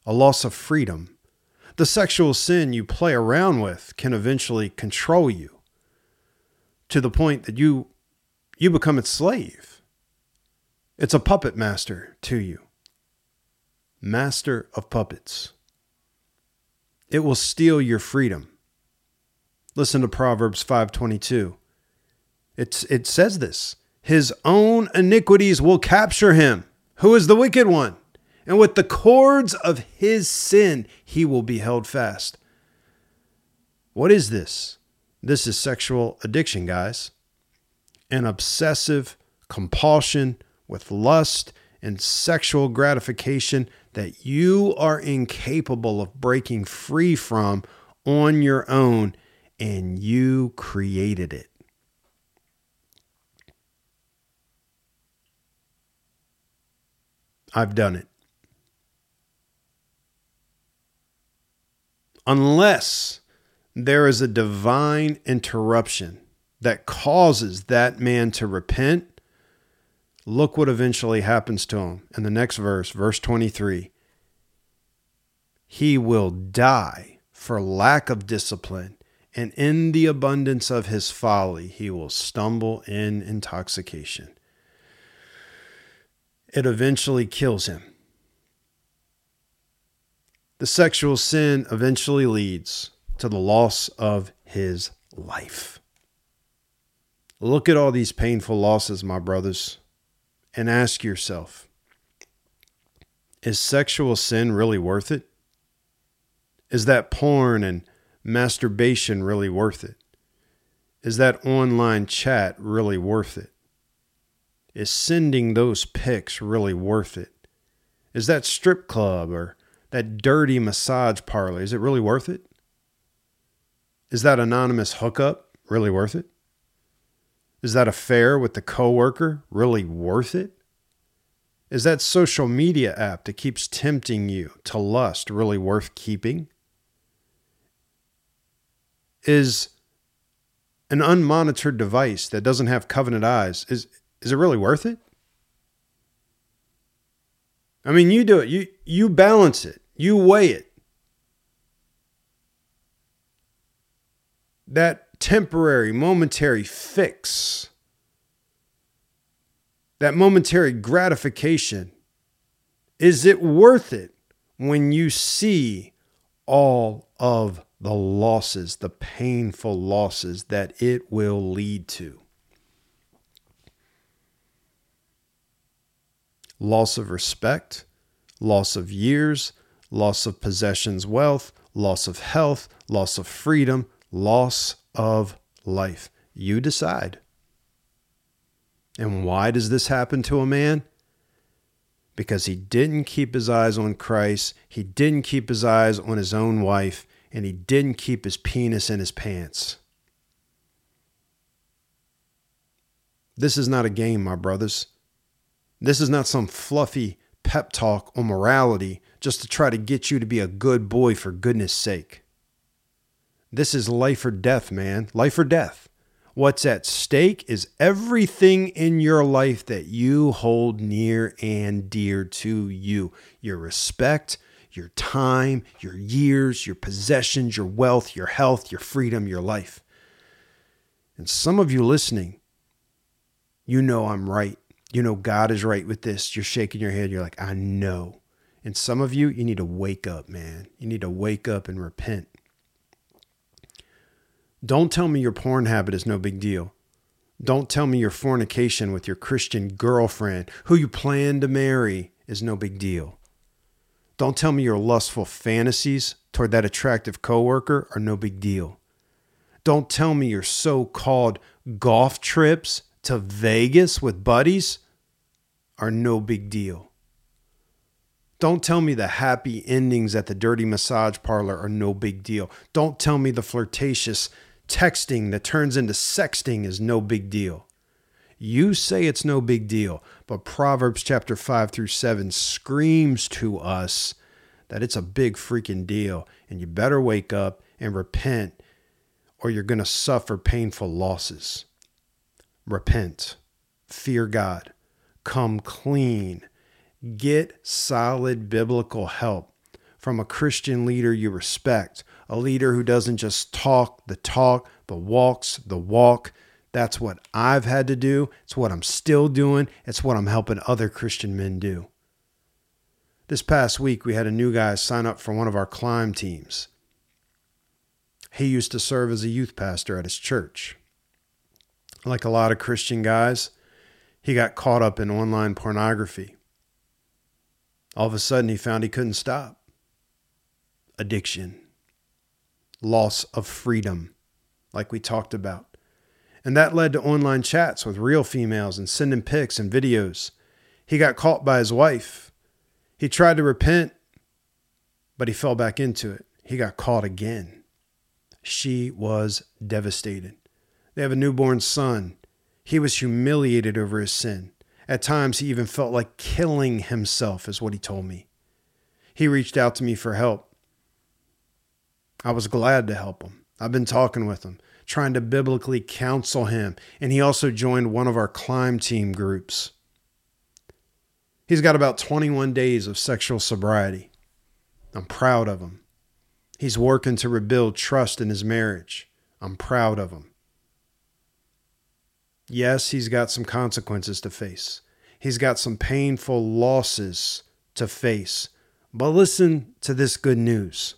A loss of freedom. The sexual sin you play around with can eventually control you to the point that you you become its slave. It's a puppet master to you. Master of puppets. It will steal your freedom. Listen to Proverbs 5:22. It's it says this. His own iniquities will capture him. Who is the wicked one? And with the cords of his sin he will be held fast. What is this? This is sexual addiction, guys. An obsessive compulsion with lust and sexual gratification that you are incapable of breaking free from on your own, and you created it. I've done it. Unless there is a divine interruption that causes that man to repent Look what eventually happens to him in the next verse, verse 23. He will die for lack of discipline, and in the abundance of his folly, he will stumble in intoxication. It eventually kills him. The sexual sin eventually leads to the loss of his life. Look at all these painful losses, my brothers and ask yourself Is sexual sin really worth it? Is that porn and masturbation really worth it? Is that online chat really worth it? Is sending those pics really worth it? Is that strip club or that dirty massage parlor, is it really worth it? Is that anonymous hookup really worth it? Is that affair with the coworker really worth it? Is that social media app that keeps tempting you to lust really worth keeping? Is an unmonitored device that doesn't have Covenant Eyes is is it really worth it? I mean, you do it. You you balance it. You weigh it. That temporary, momentary fix, that momentary gratification, is it worth it when you see all of the losses, the painful losses that it will lead to? Loss of respect, loss of years, loss of possessions, wealth, loss of health, loss of freedom, loss of life. You decide. And why does this happen to a man? Because he didn't keep his eyes on Christ, he didn't keep his eyes on his own wife, and he didn't keep his penis in his pants. This is not a game, my brothers. This is not some fluffy pep talk on morality just to try to get you to be a good boy for goodness sake. This is life or death, man. Life or death. What's at stake is everything in your life that you hold near and dear to you your respect, your time, your years, your possessions, your wealth, your health, your freedom, your life. And some of you listening, you know I'm right. You know God is right with this. You're shaking your head. You're like, I know. And some of you, you need to wake up, man. You need to wake up and repent. Don't tell me your porn habit is no big deal. Don't tell me your fornication with your Christian girlfriend who you plan to marry is no big deal. Don't tell me your lustful fantasies toward that attractive coworker are no big deal. Don't tell me your so-called golf trips to Vegas with buddies are no big deal. Don't tell me the happy endings at the dirty massage parlor are no big deal. Don't tell me the flirtatious texting that turns into sexting is no big deal. You say it's no big deal, but Proverbs chapter 5 through 7 screams to us that it's a big freaking deal, and you better wake up and repent, or you're going to suffer painful losses. Repent, fear God, come clean, get solid biblical help from a Christian leader you respect a leader who doesn't just talk the talk, but walks the walk. That's what I've had to do. It's what I'm still doing. It's what I'm helping other Christian men do. This past week, we had a new guy sign up for one of our climb teams. He used to serve as a youth pastor at his church. Like a lot of Christian guys, he got caught up in online pornography. All of a sudden, he found he couldn't stop. Addiction loss of freedom, like we talked about. And that led to online chats with real females and sending pics and videos. He got caught by his wife. He tried to repent, but he fell back into it. He got caught again. She was devastated. They have a newborn son. He was humiliated over his sin. At times, he even felt like killing himself, is what he told me. He reached out to me for help. I was glad to help him. I've been talking with him, trying to biblically counsel him, and he also joined one of our climb team groups. He's got about 21 days of sexual sobriety. I'm proud of him. He's working to rebuild trust in his marriage. I'm proud of him. Yes, he's got some consequences to face. He's got some painful losses to face. But listen to this good news.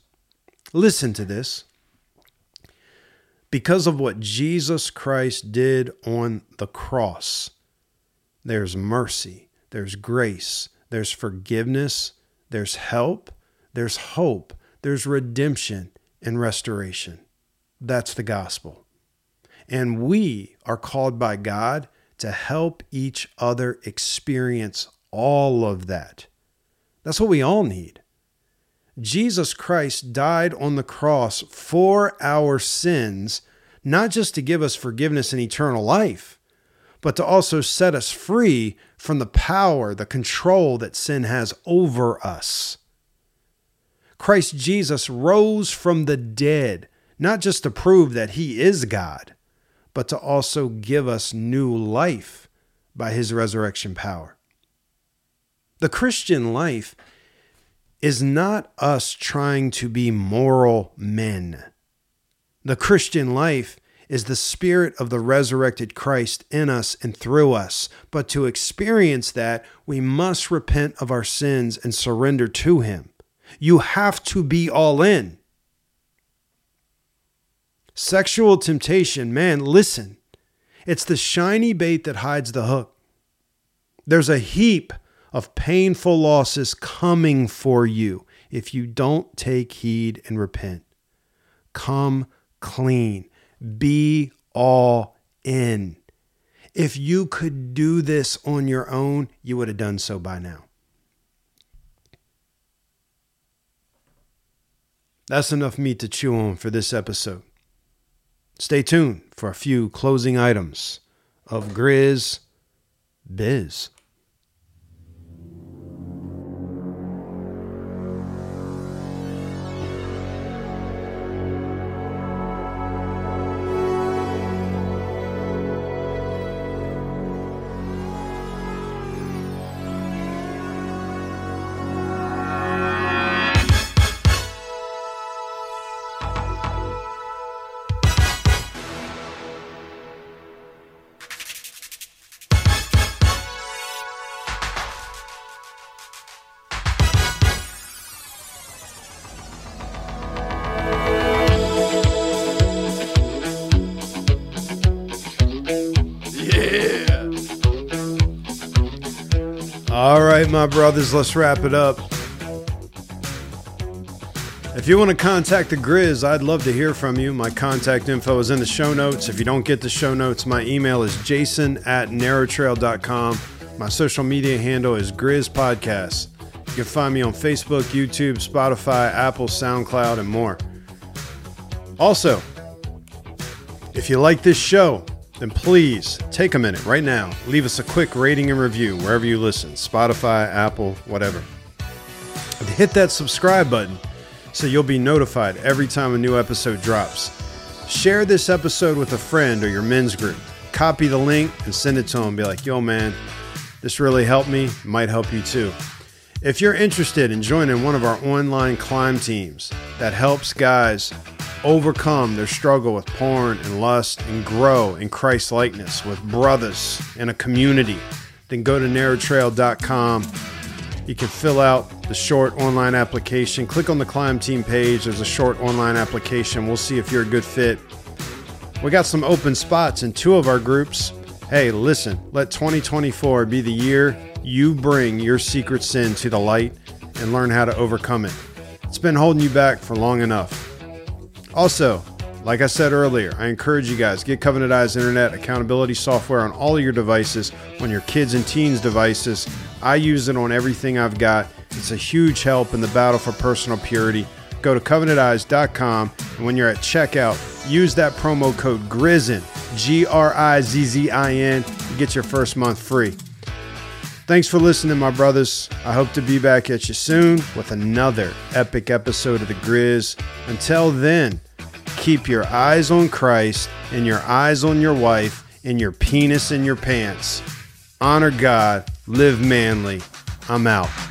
Listen to this. Because of what Jesus Christ did on the cross, there's mercy, there's grace, there's forgiveness, there's help, there's hope, there's redemption and restoration. That's the gospel. And we are called by God to help each other experience all of that. That's what we all need. Jesus Christ died on the cross for our sins, not just to give us forgiveness and eternal life, but to also set us free from the power, the control that sin has over us. Christ Jesus rose from the dead, not just to prove that he is God, but to also give us new life by his resurrection power. The Christian life is not us trying to be moral men. The Christian life is the spirit of the resurrected Christ in us and through us. But to experience that, we must repent of our sins and surrender to Him. You have to be all in. Sexual temptation, man, listen. It's the shiny bait that hides the hook. There's a heap of painful losses coming for you if you don't take heed and repent. Come clean. Be all in. If you could do this on your own, you would have done so by now. That's enough meat to chew on for this episode. Stay tuned for a few closing items of Griz Biz. Brothers, let's wrap it up. If you want to contact the Griz, I'd love to hear from you. My contact info is in the show notes. If you don't get the show notes, my email is jason at narrowtrail.com. My social media handle is Griz Podcast. You can find me on Facebook, YouTube, Spotify, Apple, SoundCloud, and more. Also, if you like this show, then please take a minute right now. Leave us a quick rating and review wherever you listen Spotify, Apple, whatever. And hit that subscribe button so you'll be notified every time a new episode drops. Share this episode with a friend or your men's group. Copy the link and send it to them. Be like, yo, man, this really helped me. Might help you too. If you're interested in joining one of our online climb teams that helps guys overcome their struggle with porn and lust and grow in Christ likeness with brothers in a community, then go to narrowtrail.com. You can fill out the short online application. Click on the climb team page. There's a short online application. We'll see if you're a good fit. We got some open spots in two of our groups. Hey, listen, let 2024 be the year you bring your secret sin to the light and learn how to overcome it. It's been holding you back for long enough. Also, like I said earlier, I encourage you guys get Covenant Eyes Internet accountability software on all of your devices, on your kids and teens devices. I use it on everything I've got. It's a huge help in the battle for personal purity. Go to covenanteyes.com and when you're at checkout, use that promo code GRIZZIN, G R I Z Z I N, to get your first month free. Thanks for listening, my brothers. I hope to be back at you soon with another epic episode of The Griz. Until then, keep your eyes on Christ and your eyes on your wife and your penis in your pants. Honor God, live manly. I'm out.